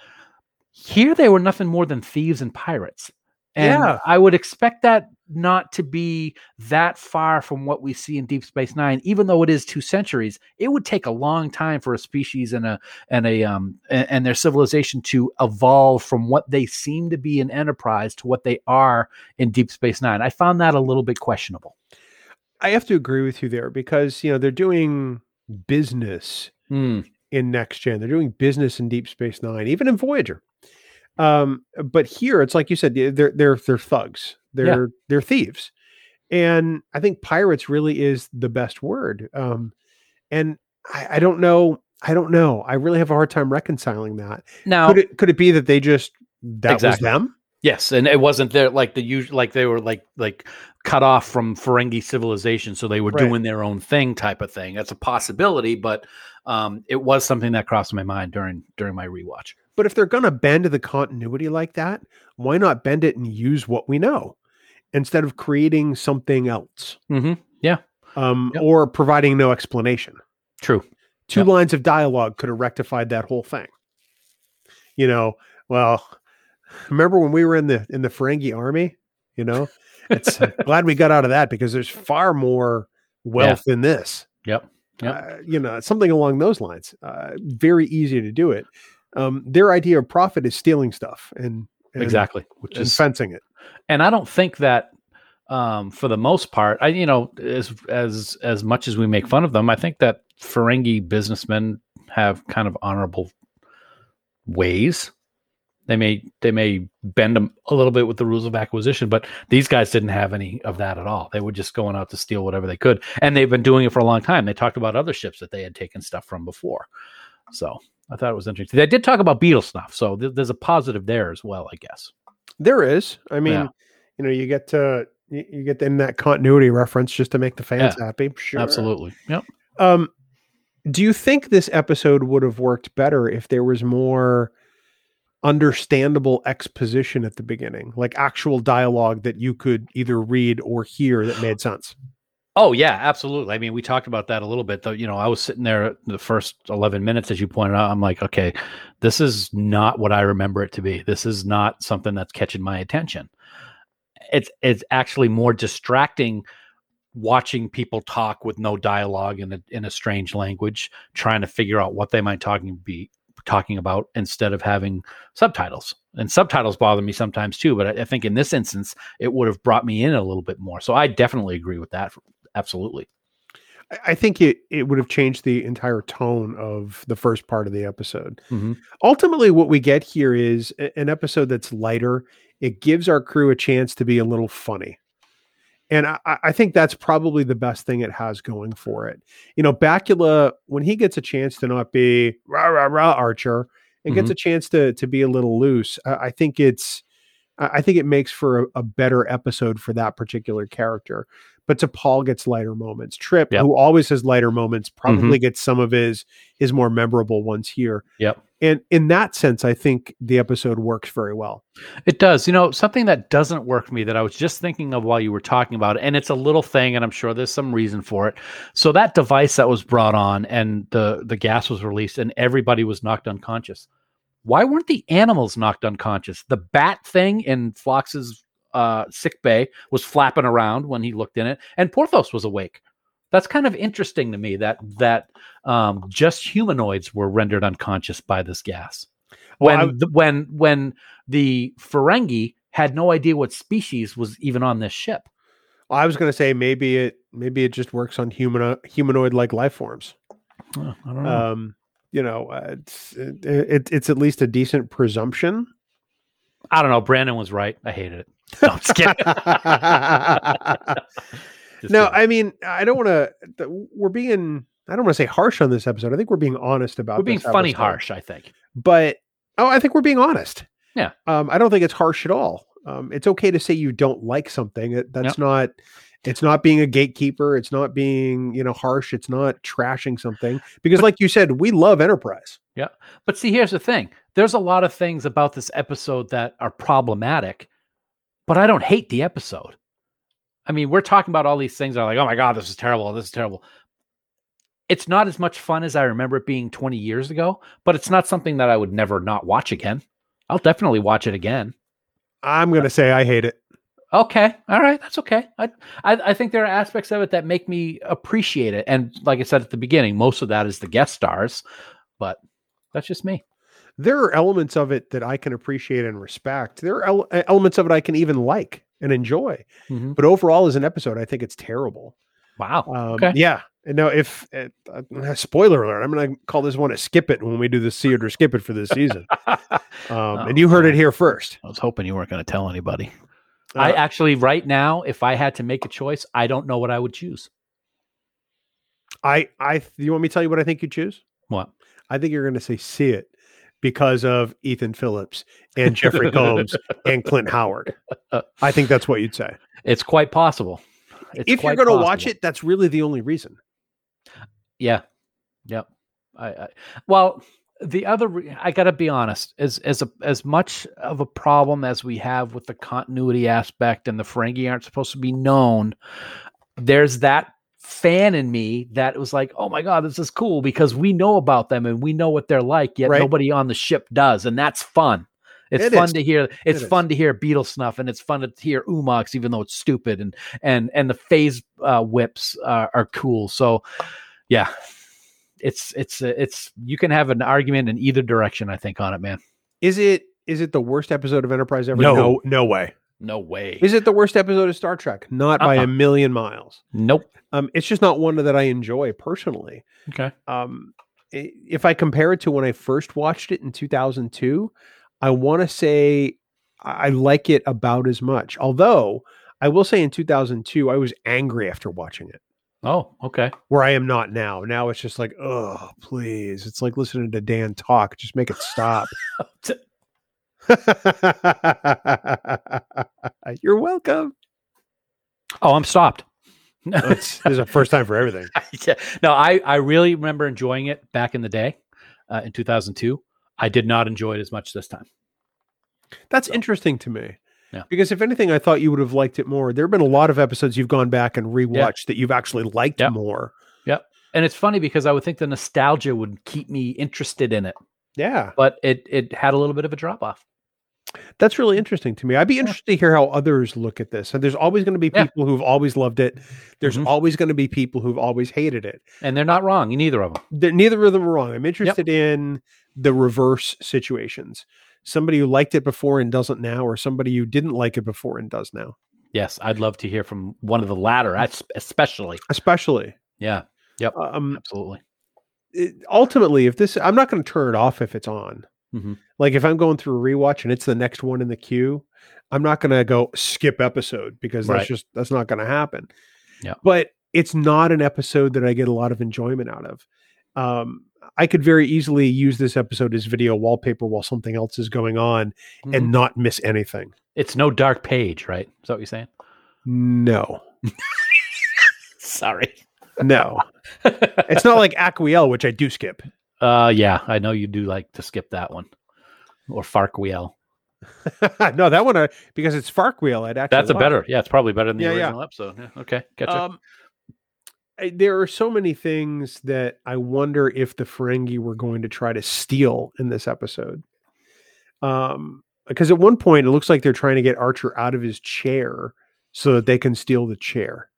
Here, they were nothing more than thieves and pirates. And Yeah. I would expect that not to be that far from what we see in Deep Space Nine, even though it is two centuries. It would take a long time for a species and a and a um and, and their civilization to evolve from what they seem to be in Enterprise to what they are in Deep Space Nine. I found that a little bit questionable. I have to agree with you there because you know they're doing business Hmm. in Next Gen. They're doing business in Deep Space Nine, even in Voyager. Um, but here it's like you said, they're they're they're thugs. They're they're thieves, and I think pirates really is the best word. Um, and I, I don't know. I don't know. I really have a hard time reconciling that. Now, Could it could it be that they just that Exactly. was them? Yes, and it wasn't there like the usual like they were like like cut off from Ferengi civilization, so they were Right. doing their own thing type of thing. That's a possibility, but um, it was something that crossed my mind during during my rewatch. But if they're going to bend the continuity like that, why not bend it and use what we know instead of creating something else Mm-hmm. um, Yep. or providing no explanation? True. Two Yep. lines of dialogue could have rectified that whole thing. You know, well, remember when we were in the in the Ferengi army? You know, it's glad we got out of that because there's far more wealth in this. Yep. Yep. Uh, you know, something along those lines. Uh, very easy to do it. Um, their idea of profit is stealing stuff and, and Exactly. Which and is fencing it. and I don't think that um, for the most part, I you know as as as much as we make fun of them, I think that Ferengi businessmen have kind of honorable ways. They may they may bend them a little bit with the rules of acquisition, but these guys didn't have any of that at all. They were just going out to steal whatever they could, and they've been doing it for a long time. They talked about other ships that they had taken stuff from before. So I thought it was interesting. They did talk about beetle snuff, so th- there's a positive there as well, I guess. There is. I mean, Yeah. you know, you get to you you get in that continuity reference just to make the fans happy. Sure. Absolutely. Yep. Um, do you think this episode would have worked better if there was more understandable exposition at the beginning, like actual dialogue that you could either read or hear that made sense? Oh yeah, absolutely. I mean, we talked about that a little bit. Though, you know, I was sitting there the first eleven minutes, as you pointed out. I'm like, okay, this is not what I remember it to be. This is not something that's catching my attention. It's it's actually more distracting watching people talk with no dialogue in a in a strange language, trying to figure out what they might talking be talking about instead of having subtitles. And subtitles bother me sometimes too, but I, I think in this instance, it would have brought me in a little bit more. So I definitely agree with that. Absolutely. I- think it it would have changed the entire tone of the first part of the episode. Mhm. Ultimately, what we get here is a- an episode that's lighter. It gives our crew a chance to be a little funny. And I, I- think that's probably the best thing it has going for it. You know, Bakula, when he gets a chance to not be rah rah rah Archer and gets a chance to to be a little loose, I, I think it's I think it makes for a, a better episode for that particular character. But T'Pol gets lighter moments. Trip, Yep. who always has lighter moments, probably mm-hmm. gets some of his his more memorable ones here. Yep. And in that sense, I think the episode works very well. It does. You know, something that doesn't work for me that I was just thinking of while you were talking about it, and it's a little thing, and I'm sure there's some reason for it. So that device that was brought on and the the gas was released and everybody was knocked unconscious. Why weren't the animals knocked unconscious? The bat thing in Phlox's uh, sick bay was flapping around when he looked in it, and Porthos was awake. That's kind of interesting to me that that um, just humanoids were rendered unconscious by this gas when Well, I- the, when when the Ferengi had no idea what species was even on this ship. I was going to say maybe it maybe it just works on human humanoid like life forms. Oh, I don't know. Um, you know, uh, it's it, it, it's at least a decent presumption. I don't know. Brannon was right. I hated it. No, I'm just kidding. Just no, kidding. I mean, I don't want to. We're being. I don't want to say harsh on this episode. I think we're being honest about. we're being funny episode. harsh. I think. but oh, I think we're being honest. Yeah. Um, I don't think it's harsh at all. Um, it's okay to say you don't like something. That's not. It's not being a gatekeeper. It's not being you know harsh. It's not trashing something because, like you said, we love Enterprise. Yeah. But see, here's the thing. There's a lot of things about this episode that are problematic, but I don't hate the episode. I mean, we're talking about all these things that are like, oh my God, this is terrible. This is terrible. It's not as much fun as I remember it being 20 years ago, but it's not something that I would never not watch again. I'll definitely watch it again. I'm going to say I hate it. Okay. All right. That's okay. I, I I think there are aspects of it that make me appreciate it. And like I said at the beginning, most of that is the guest stars, but that's just me. There are elements of it that I can appreciate and respect. There are ele- elements of it I can even like and enjoy. Mhm. But overall, as an episode, I think it's terrible. Wow. Um, Okay. Yeah. And now, if uh, uh, spoiler alert, I'm going to call this one a skip it when we do the see it or skip it for this season. Um, Oh, and you heard it here first. I was hoping you weren't going to tell anybody. I Uh, actually, right now, if I had to make a choice, I don't know what I would choose. I, I, you want me to tell you what I think you choose? What? I think you're going to say see it because of Ethan Phillips and Jeffrey Combs and Clint Howard. I think that's what you'd say. It's quite possible. It's if you're going to watch it, that's really the only reason. Yeah. Yep. I, I well, the other re- I got to be honest, as as a as much of a problem as we have with the continuity aspect and the Ferengi aren't supposed to be known, there's that fan in me that was like, "Oh my god, this is cool because we know about them and we know what they're like, yet Right. nobody on the ship does, and that's fun." It's It fun is. to hear. It's It is. fun to hear Beetle snuff, and it's fun to hear oo-mox, even though it's stupid. And and and the phase uh, whips uh, are cool. So, yeah, it's it's uh, it's you can have an argument in either direction. I think on it, man. Is it is it the worst episode of Enterprise ever? No. no, no way. No way. Is it the worst episode of Star Trek? Not by Uh-uh. a million miles. nope. Um, it's just not one that I enjoy personally. Okay. Um, if I compare it to when I first watched it in 2002, I want to say I I like it about as much. Although I will say in 2002, I was angry after watching it. Oh, okay. where I am not now. Now it's just like, oh, please. It's like listening to Dan talk. Just make it stop. You're welcome. Oh, I'm stopped. It's, this is a first time for everything. yeah. No, I, I really remember enjoying it back in the day uh, in 2002. I did not enjoy it as much this time. That's interesting to me. Yeah. Because if anything, I thought you would have liked it more. There have been a lot of episodes you've gone back and rewatched that you've actually liked Yep. more. Yep. And it's funny because I would think the nostalgia would keep me interested in it, Yeah. but it it had a little bit of a drop off. That's really interesting to me. I'd be interested to hear how others look at this. And there's always going to be Yeah. people who've always loved it. There's Mhm. always going to be people who've always hated it. And they're not wrong, neither of them. They're- neither of them are wrong. I'm interested in the reverse situations. Somebody who liked it before and doesn't now, or somebody who didn't like it before and does now. Yes, I'd love to hear from one of the latter, especially. Especially. Yeah, Um, absolutely. it- ultimately, if this, I'm not going to turn it off if it's on. Mhm. Like if I'm going through a rewatch and it's the next one in the queue, I'm not going to go skip episode because that's Right. just that's not going to happen. Yeah. But it's not an episode that I get a lot of enjoyment out of. Um, I could very easily use this episode as video wallpaper while something else is going on Mhm. and not miss anything. it's no dark page, right? Is that what you're saying? No, Sorry. no, it's not like Aquiel, which I do skip. uh, yeah, I know you do like to skip that one, or Farquael. no, that one I, because it's Farquael. I'd actually That's a like. better. Yeah, it's probably better than the Yeah, yeah. original episode. Yeah, okay, gotcha. Um, I- there are so many things that I wonder if the Ferengi were going to try to steal in this episode. Um, because at one point it looks like they're trying to get Archer out of his chair so that they can steal the chair.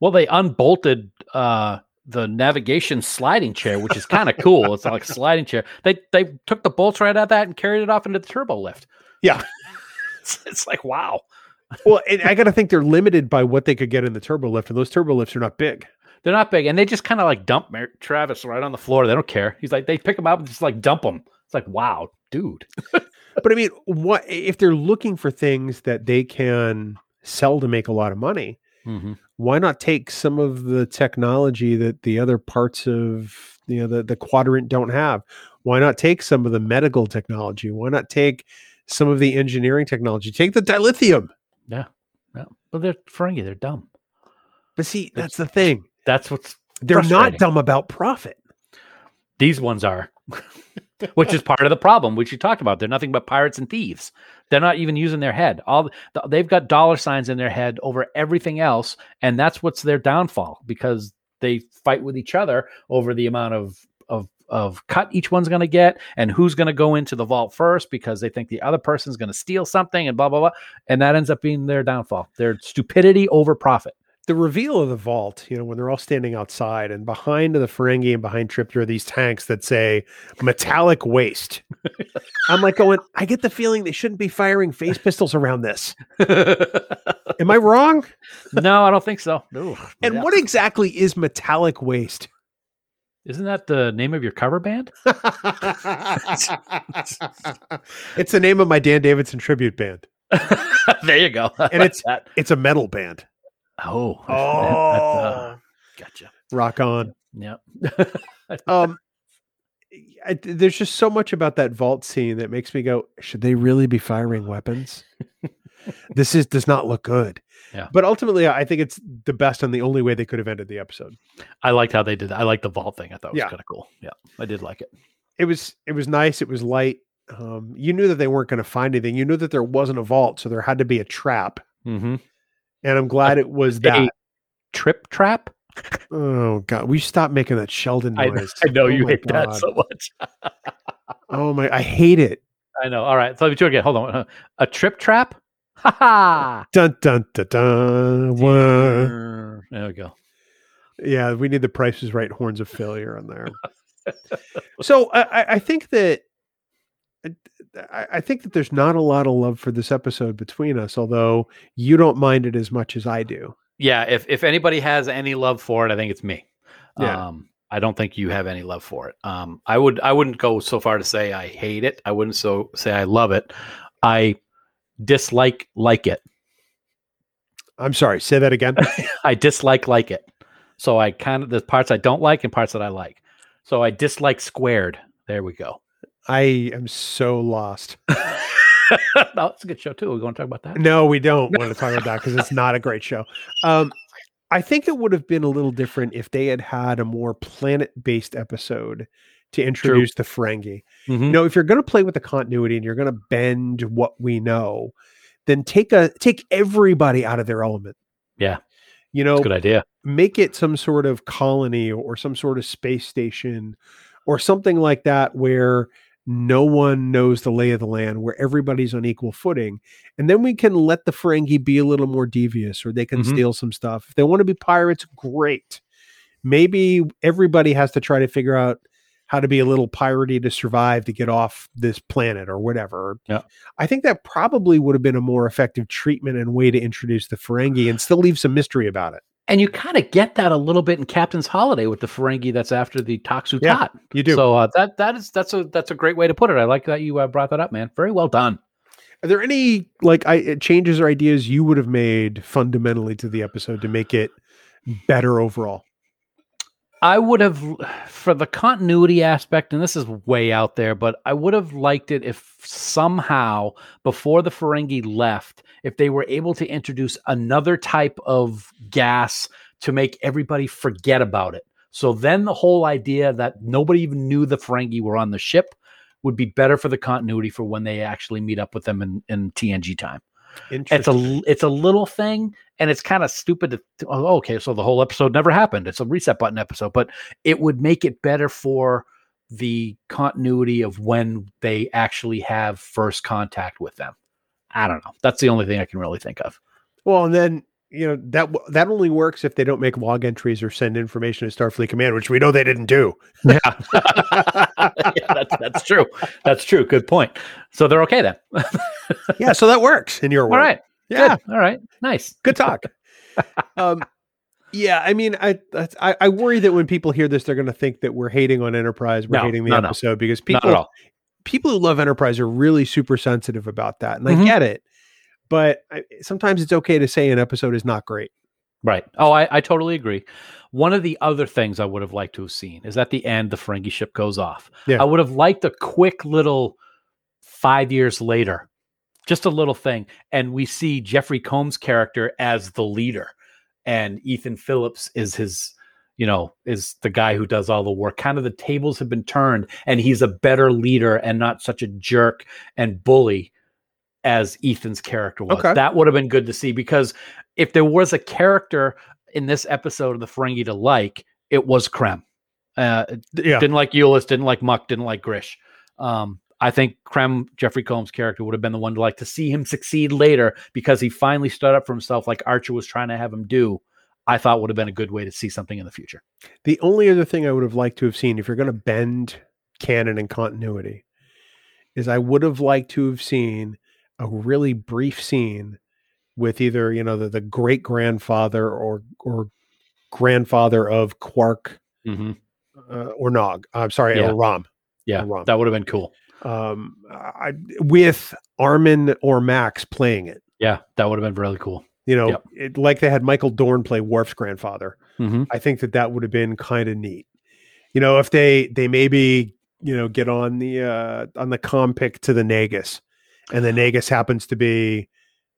well, they unbolted uh, the navigation sliding chair, which is kind of cool. It's like a sliding chair. They they took the bolts right out of that and carried it off into the turbo lift. Yeah. it's, it's like wow. Well, I got to think they're limited by what they could get in the turbo lift, and those turbo lifts are not big. They're not big, and they just kind of like dump Mer- Travis right on the floor. They don't care. He's like they pick him up and just like dump him. It's like wow, dude. But I mean, what if they're looking for things that they can sell to make a lot of money? Mm-hmm. why not take some of the technology that the other parts of you know the, the quadrant don't have why not take some of the medical technology why not take some of the engineering technology take the dilithium Yeah, but they're Ferengi. They're dumb. but see that's the thing That's what's they're not dumb about profit these ones are, which is part of the problem, which you talked about. They're nothing but pirates and thieves. They're not even using their head. All the, they've got dollar signs in their head over everything else, and that's what's their downfall because they fight with each other over the amount of of of cut each one's going to get and who's going to go into the vault first because they think the other person's going to steal something and blah blah blah, and that ends up being their downfall. Their stupidity over profit. The reveal of the vault you know when they're all standing outside and behind the ferengi and behind trip there are these tanks that say metallic waste i'm like going i get the feeling they shouldn't be firing phase pistols around this am i wrong no, I don't think so. No. And Yeah. what exactly is metallic waste? Isn't that the name of your cover band? it's the name of my Dan Davidson tribute band. there you go. I And like it's- that. It's a metal band. Oh. Oh. uh, gotcha. Rock on. Yeah. Um, I, there's just so much about that vault scene that makes me go, should they really be firing weapons? this is does not look good. Yeah. But ultimately, I think it's the best and the only way they could have ended the episode. I liked how they did that. I liked the vault thing. I thought it was Yeah. kind of cool. Yeah. I did like it. It was it was nice. It was light. Um, you knew that they weren't going to find anything. You knew that there wasn't a vault, so there had to be a trap. Mm-hmm. And I'm glad it was that. trip trap. Oh god, we stop making that Sheldon I, noise. I know Oh you hate that so much. Oh my, I hate it. I know. All right. So let me do it again. Hold on. Uh, a trip trap. Ha ha. Dun dun dun dun. Wah. There we go. Yeah, we need the prices right horns of failure on there. so I, I- I think that uh, I, I think that there's not a lot of love for this episode between us, although you don't mind it as much as I do. Yeah. If if anybody has any love for it, I think it's me. Yeah. Um, I don't think you have any love for it. Um, I would I wouldn't go so far to say I hate it. I wouldn't so say I love it. I dislike like it. I'm sorry, say that again. I dislike like it. So I kind of the parts I don't like and parts that I like. So I dislike Squared. There we go. I am so lost. no, it's a good show too. We're going to talk about that. No, we don't want to talk about that because it's not a great show. Um, I think it would have been a little different if they had had a more planet-based episode to introduce the Ferengi. Mhm. You know, if you're going to play with the continuity and you're going to bend what we know, then take a take everybody out of their element. Yeah. You know, good idea. make it some sort of colony or some sort of space station or something like that where no one knows the lay of the land, where everybody's on equal footing. And then we can let the Ferengi be a little more devious or they can Mhm. steal some stuff. If they want to be pirates, great. Maybe everybody has to try to figure out how to be a little piratey to survive to get off this planet or whatever. Yeah. I think that probably would have been a more effective treatment and way to introduce the Ferengi and still leave some mystery about it. And you kind of get that a little bit in Captain's Holiday with the Ferengi that's after the Toxu Yeah, Tot. You do. So uh, that that is that's a that's a great way to put it. I like that you uh, brought that up, man. Very well done. Are there any like I, changes or ideas you would have made fundamentally to the episode to make it better overall? I would have, for the continuity aspect, and this is way out there, but I would have liked it if somehow before the Ferengi left, if they were able to introduce another type of gas to make everybody forget about it. So then the whole idea that nobody even knew the Ferengi were on the ship would be better for the continuity for when they actually meet up with them in, in TNG time. It's a it's a little thing, and it's kind of stupid. To, to- oh, okay, so the whole episode never happened. It's a reset button episode, but it would make it better for the continuity of when they actually have first contact with them. I don't know. That's the only thing I can really think of. well, and then you know that that only works if they don't make log entries or send information to Starfleet Command, which we know they didn't do. Yeah, yeah that's that's true. That's true. Good point. So they're okay then. yeah, so that works in your All world. right. Yeah, Good. All right. Nice. good talk. um, yeah, I mean, I, I I worry that when people hear this, they're going to think that we're hating on Enterprise, we're No, hating the no, no. episode because Not at people all. people who love Enterprise are really super sensitive about that, and I Mhm. get it. But I, sometimes it's okay to say an episode is not great. Right. Oh, I, I totally agree. One of the other things I would have liked to have seen is at the end the Ferengi ship goes off. Yeah. I would have liked a quick little five years later, just a little thing, and we see Jeffrey Combs' character as the leader, and Ethan Phillips is his, you know, is the guy who does all the work. Kind of the tables have been turned, and he's a better leader and not such a jerk and bully as Ethan's character was. Okay. That would have been good to see because if there was a character in this episode of the Ferengi to like, it was Krem. Uh, Yeah, didn't like Ulis, didn't like Muk, didn't like Grish. Um, I think Krem, Jeffrey Combs' character, would have been the one to like to see him succeed later because he finally stood up for himself, like Archer was trying to have him do. I thought would have been a good way to see something in the future. the only other thing I would have liked to have seen, if you're going to bend canon and continuity, is I would have liked to have seen a really brief scene with either you know the, the great grandfather or or grandfather of Quark Mm-hmm. uh, or Nog. I'm sorry, Yeah. or Rom. Yeah, Rom. that would have been cool. Um, I, with Armin or Max playing it. Yeah, that would have been really cool. You know, Yep. it, like they had Michael Dorn play Worf's grandfather. Mm-hmm. I think that that would have been kind of neat. You know, if they they maybe you know get on the uh on the compic to the Nagus, and the Nagus happens to be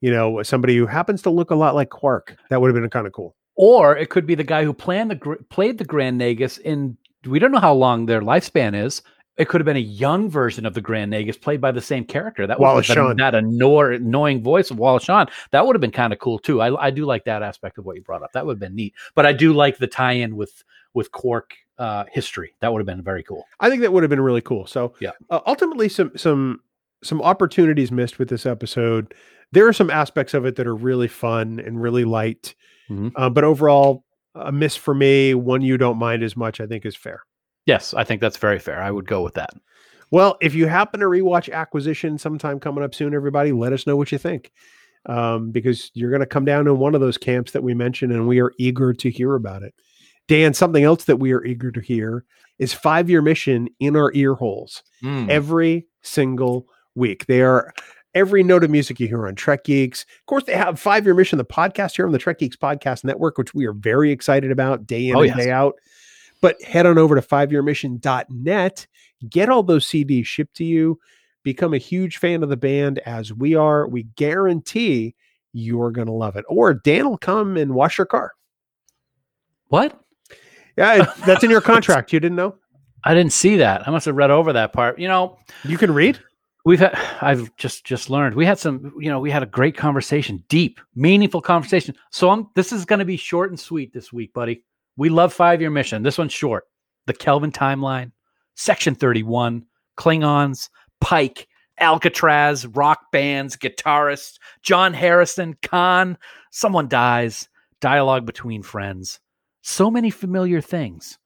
you know somebody who happens to look a lot like Quark. That would have been kind of cool. Or it could be the guy who planned the gr- played the Grand Nagus in. We don't know how long their lifespan is. It could have been a young version of the Grand Nagus played by the same character. That would Wallace have been Shawn. that annoy- annoying voice of Wallace Shawn. That would have been kind of cool too. I, I do like that aspect of what you brought up. That would have been neat. But I do like the tie-in with with Quark uh, history. That would have been very cool. I think that would have been really cool. So Yeah. uh, ultimately some some some opportunities missed with this episode. There are some aspects of it that are really fun and really light, Mhm. uh, but overall a miss for me. One you don't mind as much, I think, is fair. Yes, I think that's very fair. I would go with that. Well, if you happen to rewatch Acquisition sometime coming up soon, everybody, let us know what you think. Um, because you're going to come down in one of those camps that we mentioned, and we are eager to hear about it. Dan, something else that we are eager to hear is five year mission in our ear holes Mm. every single week. They are every note of music you hear on Trek Geeks. Of course, they have Five Year Mission, the podcast here on the Trek Geeks Podcast Network, which we are very excited about day in Oh, and yes. day out. But head on over to fiveyearmission.net, get all those CDs shipped to you, become a huge fan of the band as we are. We guarantee you're going to love it. Or Dan will come and wash your car. What? Yeah, that's in your contract. You didn't know? I didn't see that. I must have read over that part. You know, You can read. We've had I've just just learned. We had some, you know, we had a great conversation, deep, meaningful conversation. So I'm this is going to be short and sweet this week, buddy. We love 5-year mission. This one's short. The Kelvin timeline, section 31, Klingons, Pike, Alcatraz, rock bands, guitarists, John Harrison, Khan, someone dies, dialogue between friends. So many familiar things,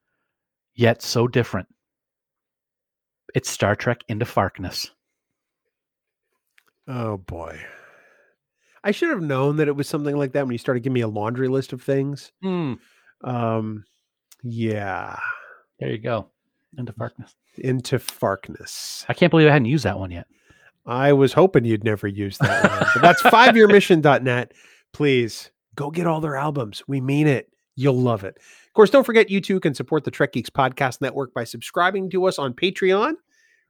yet so different. It's Star Trek into Farkness. Oh boy. I should have known that it was something like that when you started giving me a laundry list of things. Hmm. Um yeah. There you go. Into Farkness. Into Farkness. I can't believe I hadn't used that one yet. I was hoping you'd never use that one. But that's fiveyearmission.net. Please go get all their albums. We mean it. You'll love it. Of course, don't forget you too can support the Trek Geeks Podcast Network by subscribing to us on Patreon,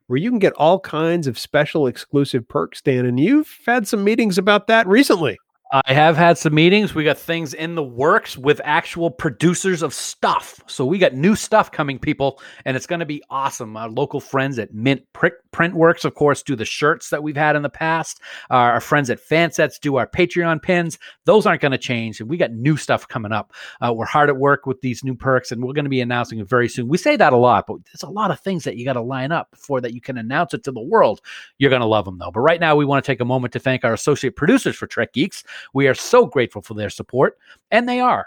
where you can get all kinds of special exclusive perks, Dan. And you've had some meetings about that recently. I have had some meetings. We got things in the works with actual producers of stuff. So we got new stuff coming, people, and it's going to be awesome. Our local friends at Mint Printworks, of course, do the shirts that we've had in the past. Our friends at Fansets do our Patreon pins. Those aren't going to change. And we got new stuff coming up. Uh, we're hard at work with these new perks, and we're going to be announcing it very soon. We say that a lot, but there's a lot of things that you got to line up before that you can announce it to the world. You're going to love them, though. But right now, we want to take a moment to thank our associate producers for Trek Geeks. We are so grateful for their support, and they are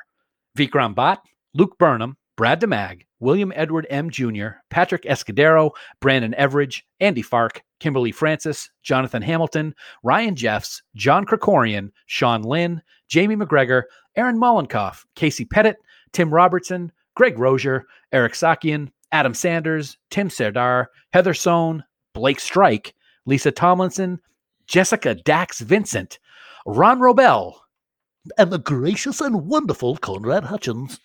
Vikram Bhatt, Luke Burnham, Brad DeMag, William Edward M. Jr., Patrick Escudero, Brandon Everidge, Andy Fark, Kimberly Francis, Jonathan Hamilton, Ryan Jeffs, John Krikorian, Sean Lynn, Jamie McGregor, Aaron Mollenkoff, Casey Pettit, Tim Robertson, Greg Rozier, Eric Sakian, Adam Sanders, Tim Serdar, Heather Sohn, Blake Strike, Lisa Tomlinson, Jessica Dax Vincent, Ron Robel, and the gracious and wonderful Conrad Hutchins.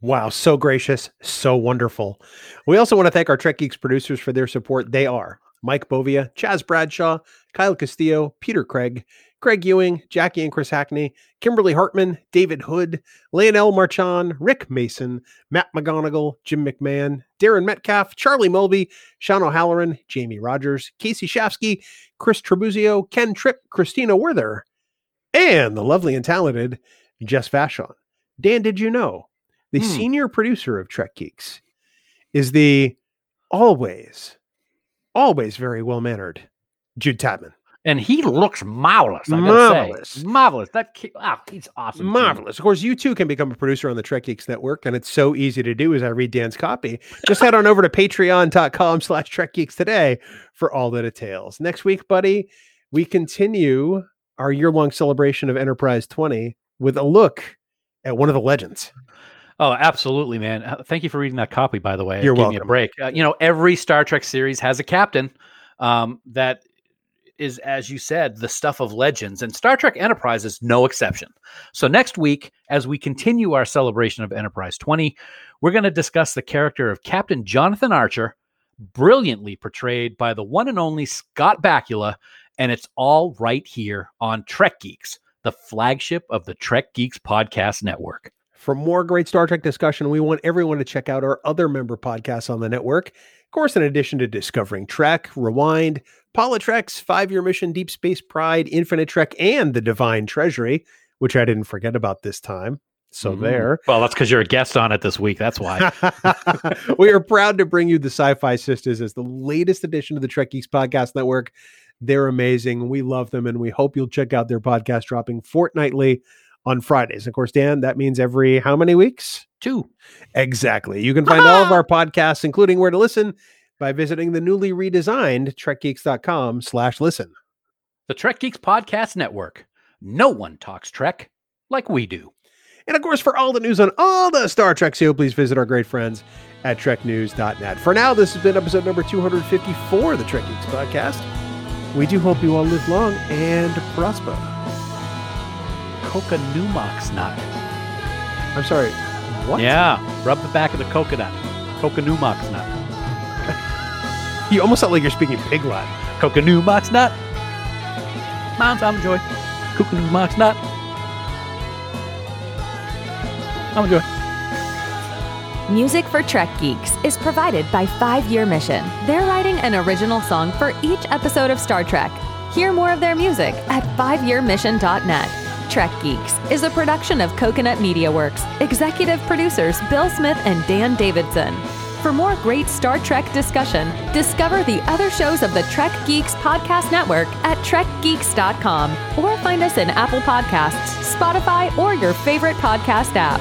Wow, so gracious, so wonderful. We also want to thank our Trek Geeks producers for their support. They are Mike Bovia, Chaz Bradshaw, Kyle Castillo, Peter Craig, Craig Ewing, Jackie and Chris Hackney, Kimberly Hartman, David Hood, Leonel Marchand, Rick Mason, Matt McGonigal, Jim McMahon, Darren Metcalf, Charlie Mulvey, Sean O'Halloran, Jamie Rogers, Casey Shafsky, Chris Trebuzio, Ken Tripp, Christina Werther, and the lovely and talented Jess Vashon. Dan, did you know the Hmm. senior producer of Trek Geeks is the always, always very well mannered Jude Tapman. And he looks marvelous. I Marvelous. say. Marvelous. That kid, wow, he's awesome. too. Marvelous. Of course, you too can become a producer on the Trek Geeks Network, and it's so easy to do as I read Dan's copy. Just head on over to patreon.com slash Trek Geeks today for all the details. Next week, buddy, we continue our year-long celebration of Enterprise 20 with a look at one of the legends. Oh, absolutely, man. Uh, Thank you for reading that copy, by the way. You're gave me a break. Uh, you know, every Star Trek series has a captain um, that is, as you said, the stuff of legends, and Star Trek Enterprise is no exception. So next week, as we continue our celebration of Enterprise 20, we're going to discuss the character of Captain Jonathan Archer, brilliantly portrayed by the one and only Scott Bakula, and it's all right here on Trek Geeks, the flagship of the Trek Geeks podcast network. For more great Star Trek discussion, we want everyone to check out our other member podcasts on the network. Of course, in addition to Discovering Trek, Rewind, Politrex, Five Year Mission, Deep Space Pride, Infinite Trek, and The Divine Treasury, which I didn't forget about this time. So Mhm. there. Well, that's because you're a guest on it this week. That's why. we are proud to bring you the Sci Fi Sisters as the latest addition to the Trek Geeks Podcast Network. They're amazing. We love them, and we hope you'll check out their podcast dropping fortnightly on Fridays. Of course, Dan, that means every how many weeks? Two. Exactly. You can find all of our podcasts, including where to listen, by visiting the newly redesigned trekgeeks.com slash listen. The Trek Geeks Podcast Network. No one talks Trek like we do. And of course, for all the news on all the Star Trek show, please visit our great friends at treknews.net. For now, this has been episode number 254 of the Trek Geeks podcast. We do hope you all live long and prosper. Coca Numox nut. I'm sorry. What? Yeah, rub the back of the coconut. Coca Numox nut. You almost sound like you're speaking pig Latin. Coca Numox nut. Mount I'm joy. Coca Numox nut. I'm. Music for Trek Geeks is provided by Five Year Mission. They're writing an original song for each episode of Star Trek. Hear more of their music at fiveyearmission.net. Trek Geeks is a production of Coconut Media Works. Executive producers Bill Smith and Dan Davidson. For more great Star Trek discussion, discover the other shows of the Trek Geeks Podcast Network at trekgeeks.com or find us in Apple Podcasts, Spotify, or your favorite podcast app.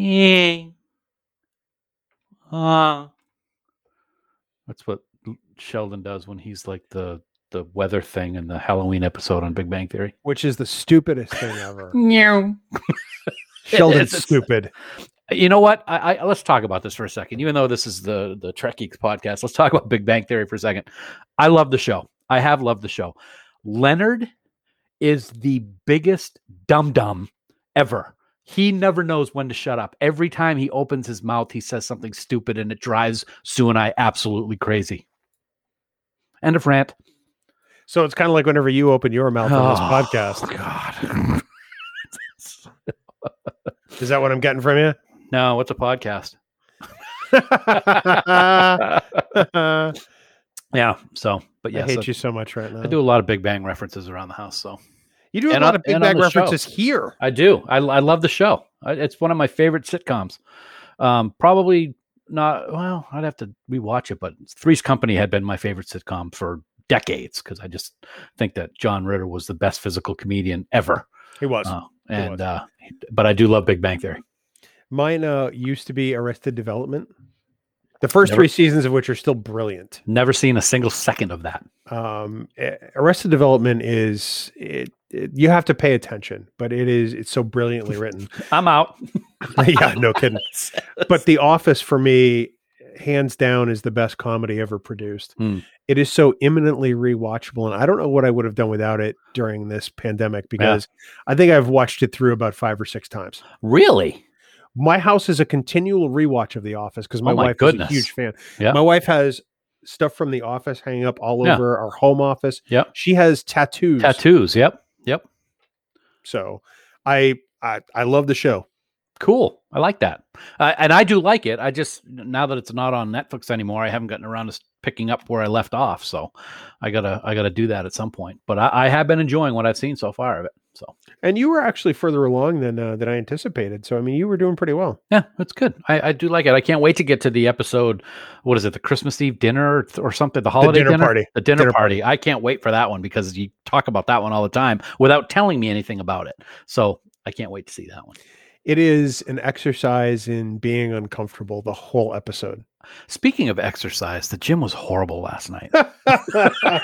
Yeah. Uh, that's what Sheldon does when he's like the the weather thing in the Halloween episode on Big Bang Theory. Which is the stupidest thing ever. Meow. Sheldon's It's- stupid. You know what? I, I let's talk about this for a second. Even though this is the the Trek Geeks podcast, let's talk about Big Bang Theory for a second. I love the show. I have loved the show. Leonard is the biggest dum dum ever. He never knows when to shut up. Every time he opens his mouth, he says something stupid, and it drives Sue and I absolutely crazy. End of rant. So it's kind of like whenever you open your mouth on this Oh, podcast. God. Is that what I'm getting from you? no, what's a podcast? Yeah. So, but yes, I hate you so much right now. I do a lot of Big Bang references around the house. So You do a and lot on- of Big and on Bang the show. references here. I do. I, I love the show. I, it's one of my favorite sitcoms. Um, probably not. Well, I'd have to rewatch it, but Three's Company had been my favorite sitcom for decades because I just think that John Ritter was the best physical comedian ever. He was. Uh, He and was. uh, but I do love Big Bang Theory. Mine uh, used to be Arrested Development. The first Never- three seasons of which are still brilliant. Never seen a single second of that. Um, eh, Arrested Development is it, it- You have to pay attention, but it is. It's so brilliantly written. I'm out. yeah, no kidding. But The Office for me, hands down, is the best comedy ever produced. Hmm. It is so imminently rewatchable, and I don't know what I would have done without it during this pandemic because I think I've watched it through about five or six times. really? My house is a continual rewatch of The Office because my, Oh my wife goodness. is a huge fan. Yeah. My wife has stuff from The Office hanging up all Yeah. over our home office. Yep. She has tattoos. Tattoos. Yep. So I, I I love the show. Cool. I like that. Uh, and I do like it. I just now that it's not on Netflix anymore, I haven't gotten around to picking up where I left off. So I gotta I gotta do that at some point. But I, I have been enjoying what I've seen so far of it. So And you were actually further along than uh, than I anticipated. So I mean, you were doing pretty well. yeah, it's good. I, I do like it. I can't wait to get to the episode. What is it? The Christmas Eve dinner or, or something? The holiday dinner party. The dinner, Dinner party. I can't wait for that one because you talk about that one all the time without telling me anything about it. So I can't wait to see that one. It is an exercise in being uncomfortable the whole episode. Speaking of exercise, the gym was horrible last night.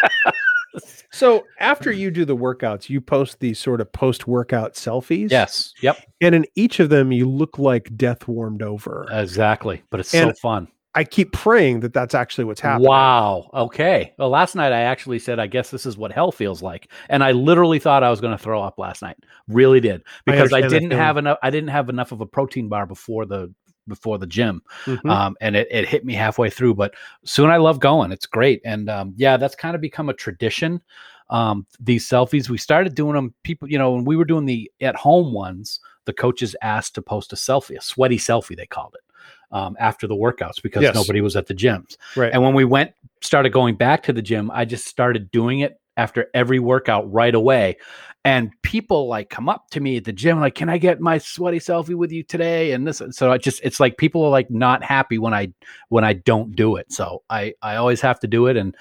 so after you do the workouts, you post these sort of post workout selfies. yes. Yep. And in each of them, you look like death warmed over. Exactly. But it's And so fun. I keep praying that that's actually what's happening. Wow. Okay. Well, last night I actually said, I guess this is what hell feels like, and I literally thought I was going to throw up last night. Really did because I, that didn't have enough. I didn't have enough of a protein bar before the before the gym, Mhm. um, and it, it hit me halfway through. But soon I love going. It's great, and um, yeah, that's kind of become a tradition. Um, these selfies, we started doing them. People, you know, when we were doing the at home ones, the coaches asked to post a selfie, a sweaty selfie, they called it. Um, after the workouts because Yes. nobody was at the gyms. right. And when we went, started going back to the gym, I just started doing it after every workout right away. And people like come up to me at the gym, like, "Can I get my sweaty selfie with you today?" And this, so I just, it's like people are like not happy when I when I don't do it. So I I always have to do it, and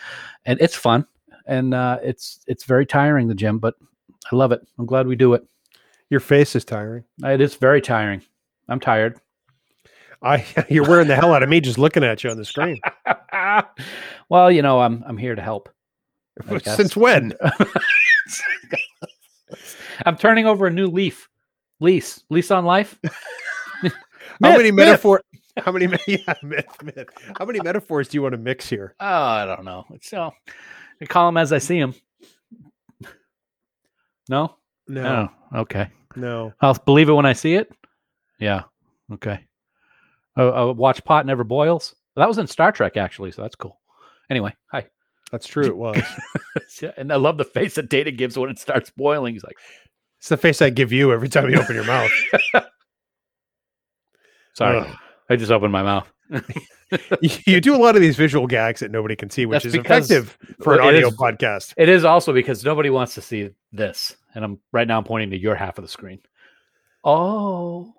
and it's fun, and uh, it's it's very tiring the gym, but I love it. I'm glad we do it. Your face is tiring. It is very tiring. I'm tired. I you're wearing the hell out of me just looking at you on the screen. well, you know, I'm I'm here to help. Since when? I'm turning over a new leaf. Lease. Lease on life. How Myth, many myth. metaphor? How many? Yeah, myth, myth. How many metaphors do you want to mix here? Oh, I don't know. So I call them as I see them. No? No, Oh, okay. no. I'll believe it when I see it. Yeah. Okay. Uh, uh, watch pot never boils. That was in Star Trek, actually. So that's cool. Anyway, hi. That's true. It was. Yeah, and I love the face that Data gives when it starts boiling. He's like, It's the face I give you every time you open your mouth. "Sorry, Ugh. I just opened my mouth." you do a lot of these visual gags that nobody can see, which That's is effective for an audio is- podcast. It is also because nobody wants to see this, and I'm right now. I'm pointing to your half of the screen. Oh,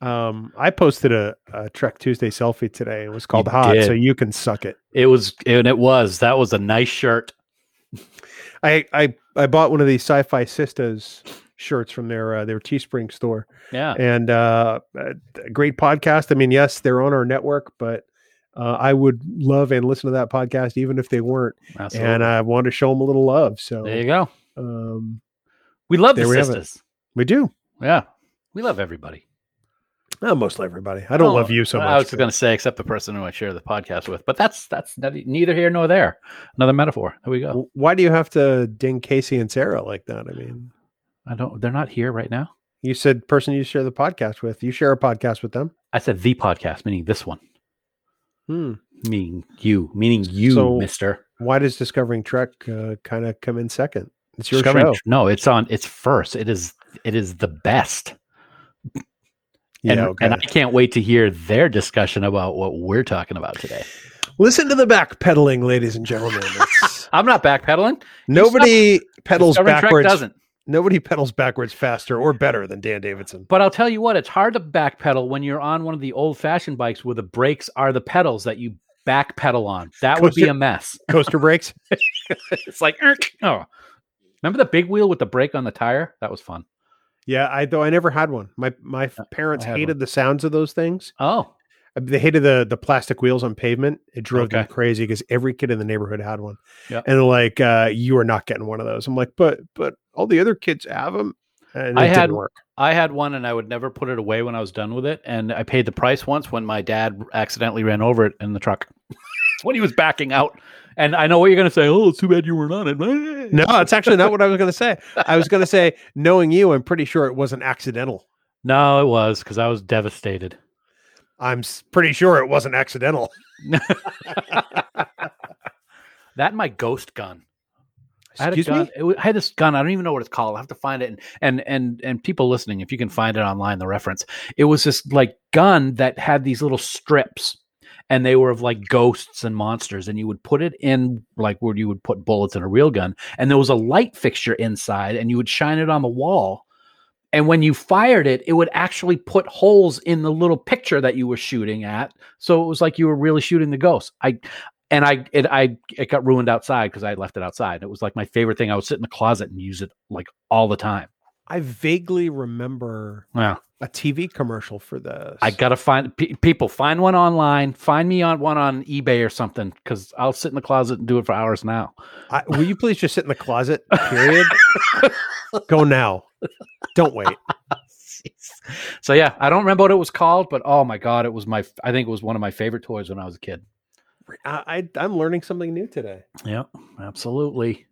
Um, I posted a, a Trek Tuesday selfie today. It was called You Hot, did. so you can suck it. it was, and it was. That was a nice shirt. I I, I bought one of these Sci-Fi Sisters shirts from their uh, their Teespring store, Yeah, and uh, great podcast. I mean, yes, they're on our network, but uh, I would love and listen to that podcast even if they weren't. absolutely. And I want to show them a little love. So there you go. um, We love the we sisters. we do. Yeah, we love everybody. Uh, mostly everybody. I don't Oh, love you so much. I was going to say, except the person who I share the podcast with, but that's that's neither here nor there. Another metaphor. There we go. Why do you have to ding Casey and Sarah like that? I mean, I don't. They're not here right now. you said person you share the podcast with. You share a podcast with them. I said the podcast, meaning this one, Hmm. meaning you, meaning you, So- Mister. Why does Discovering Trek uh, kind of come in second? It's your Discovering- show. No, it's on. It's first. It is. It is the best. And, yeah, okay. and I can't wait to hear their discussion about what we're talking about today. Listen to the backpedaling, ladies and gentlemen. I'm not backpedaling. nobody pedals Trek backwards. doesn't. Nobody pedals backwards faster or better than Dan Davidson. But I'll tell you what, it's hard to backpedal when you're on one of the old fashioned bikes where the brakes are the pedals that you backpedal on. That would be a mess. Coaster brakes. It's like, oh, remember the big wheel with the brake on the tire? That was fun. Yeah, I though I never had one. My my parents hated the sounds of those things. Oh, Uh, They hated the the plastic wheels on pavement. It drove them Okay. crazy because every kid in the neighborhood had one. Yeah. And like, uh, you are not getting one of those. I'm like, but but all the other kids have them. And it I didn't had- work. I had one and I would never put it away when I was done with it. And I paid the price once when my dad accidentally ran over it in the truck when he was backing out. And I know what you're going to say. Oh, it's too bad you weren't on it. No, it's actually not what I was going to say. I was going to say, knowing you, I'm pretty sure it wasn't accidental. No, it was because I was devastated. I'm pretty sure it wasn't accidental. That and my ghost gun. I had gun. me. I had this gun. I don't even know what it's called. I have to find it. And and and and people listening, if you can find it online, the reference. It was this like gun that had these little strips, and they were of like ghosts and monsters. And you would put it in like where you would put bullets in a real gun, and there was a light fixture inside, and you would shine it on the wall. And when you fired it, it would actually put holes in the little picture that you were shooting at. So it was like you were really shooting the ghost. I and I it I it got ruined outside because I left it outside. It was like my favorite thing. I would sit in the closet and use it like all the time. I vaguely remember Wow. a TV commercial for this. I gotta find pe- people find one online. Find me on one on eBay or something because I'll sit in the closet and do it for hours now. I, will you please just sit in the closet? Period. Go now. Don't wait. So yeah, I don't remember what it was called, but oh my god, it was my I think it was one of my favorite toys when I was a kid. I, I I'm learning something new today. Yeah, absolutely.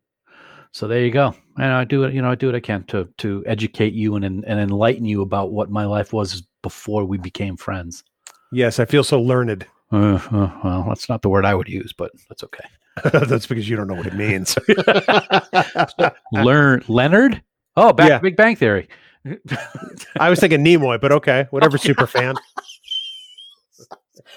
So there you go. And I do it, you know, I do what I can to to educate you and and enlighten you about what my life was before we became friends. Yes, I feel so learned. Uh, uh, well, that's not the word I would use, but that's okay. That's because you don't know what it means. Learn Leonard? Oh, back Yeah. Big Bang Theory. I was thinking Nimoy, but okay, whatever, super fan.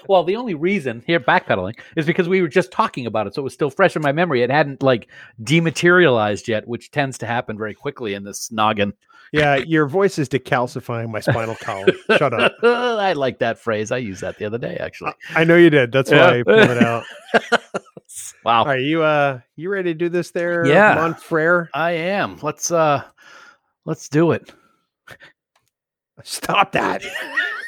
Well, the only reason here backpedaling is because we were just talking about it, so it was still fresh in my memory. It hadn't like dematerialized yet, which tends to happen very quickly in this noggin. Yeah, your voice is decalcifying my spinal column. Shut up. I like that phrase. I used that the other day, actually. I know you did. That's why I pulled it out. Wow. Are you uh you ready to do this there, Yeah. Montfrere? I am. Let's uh let's do it. Stop that.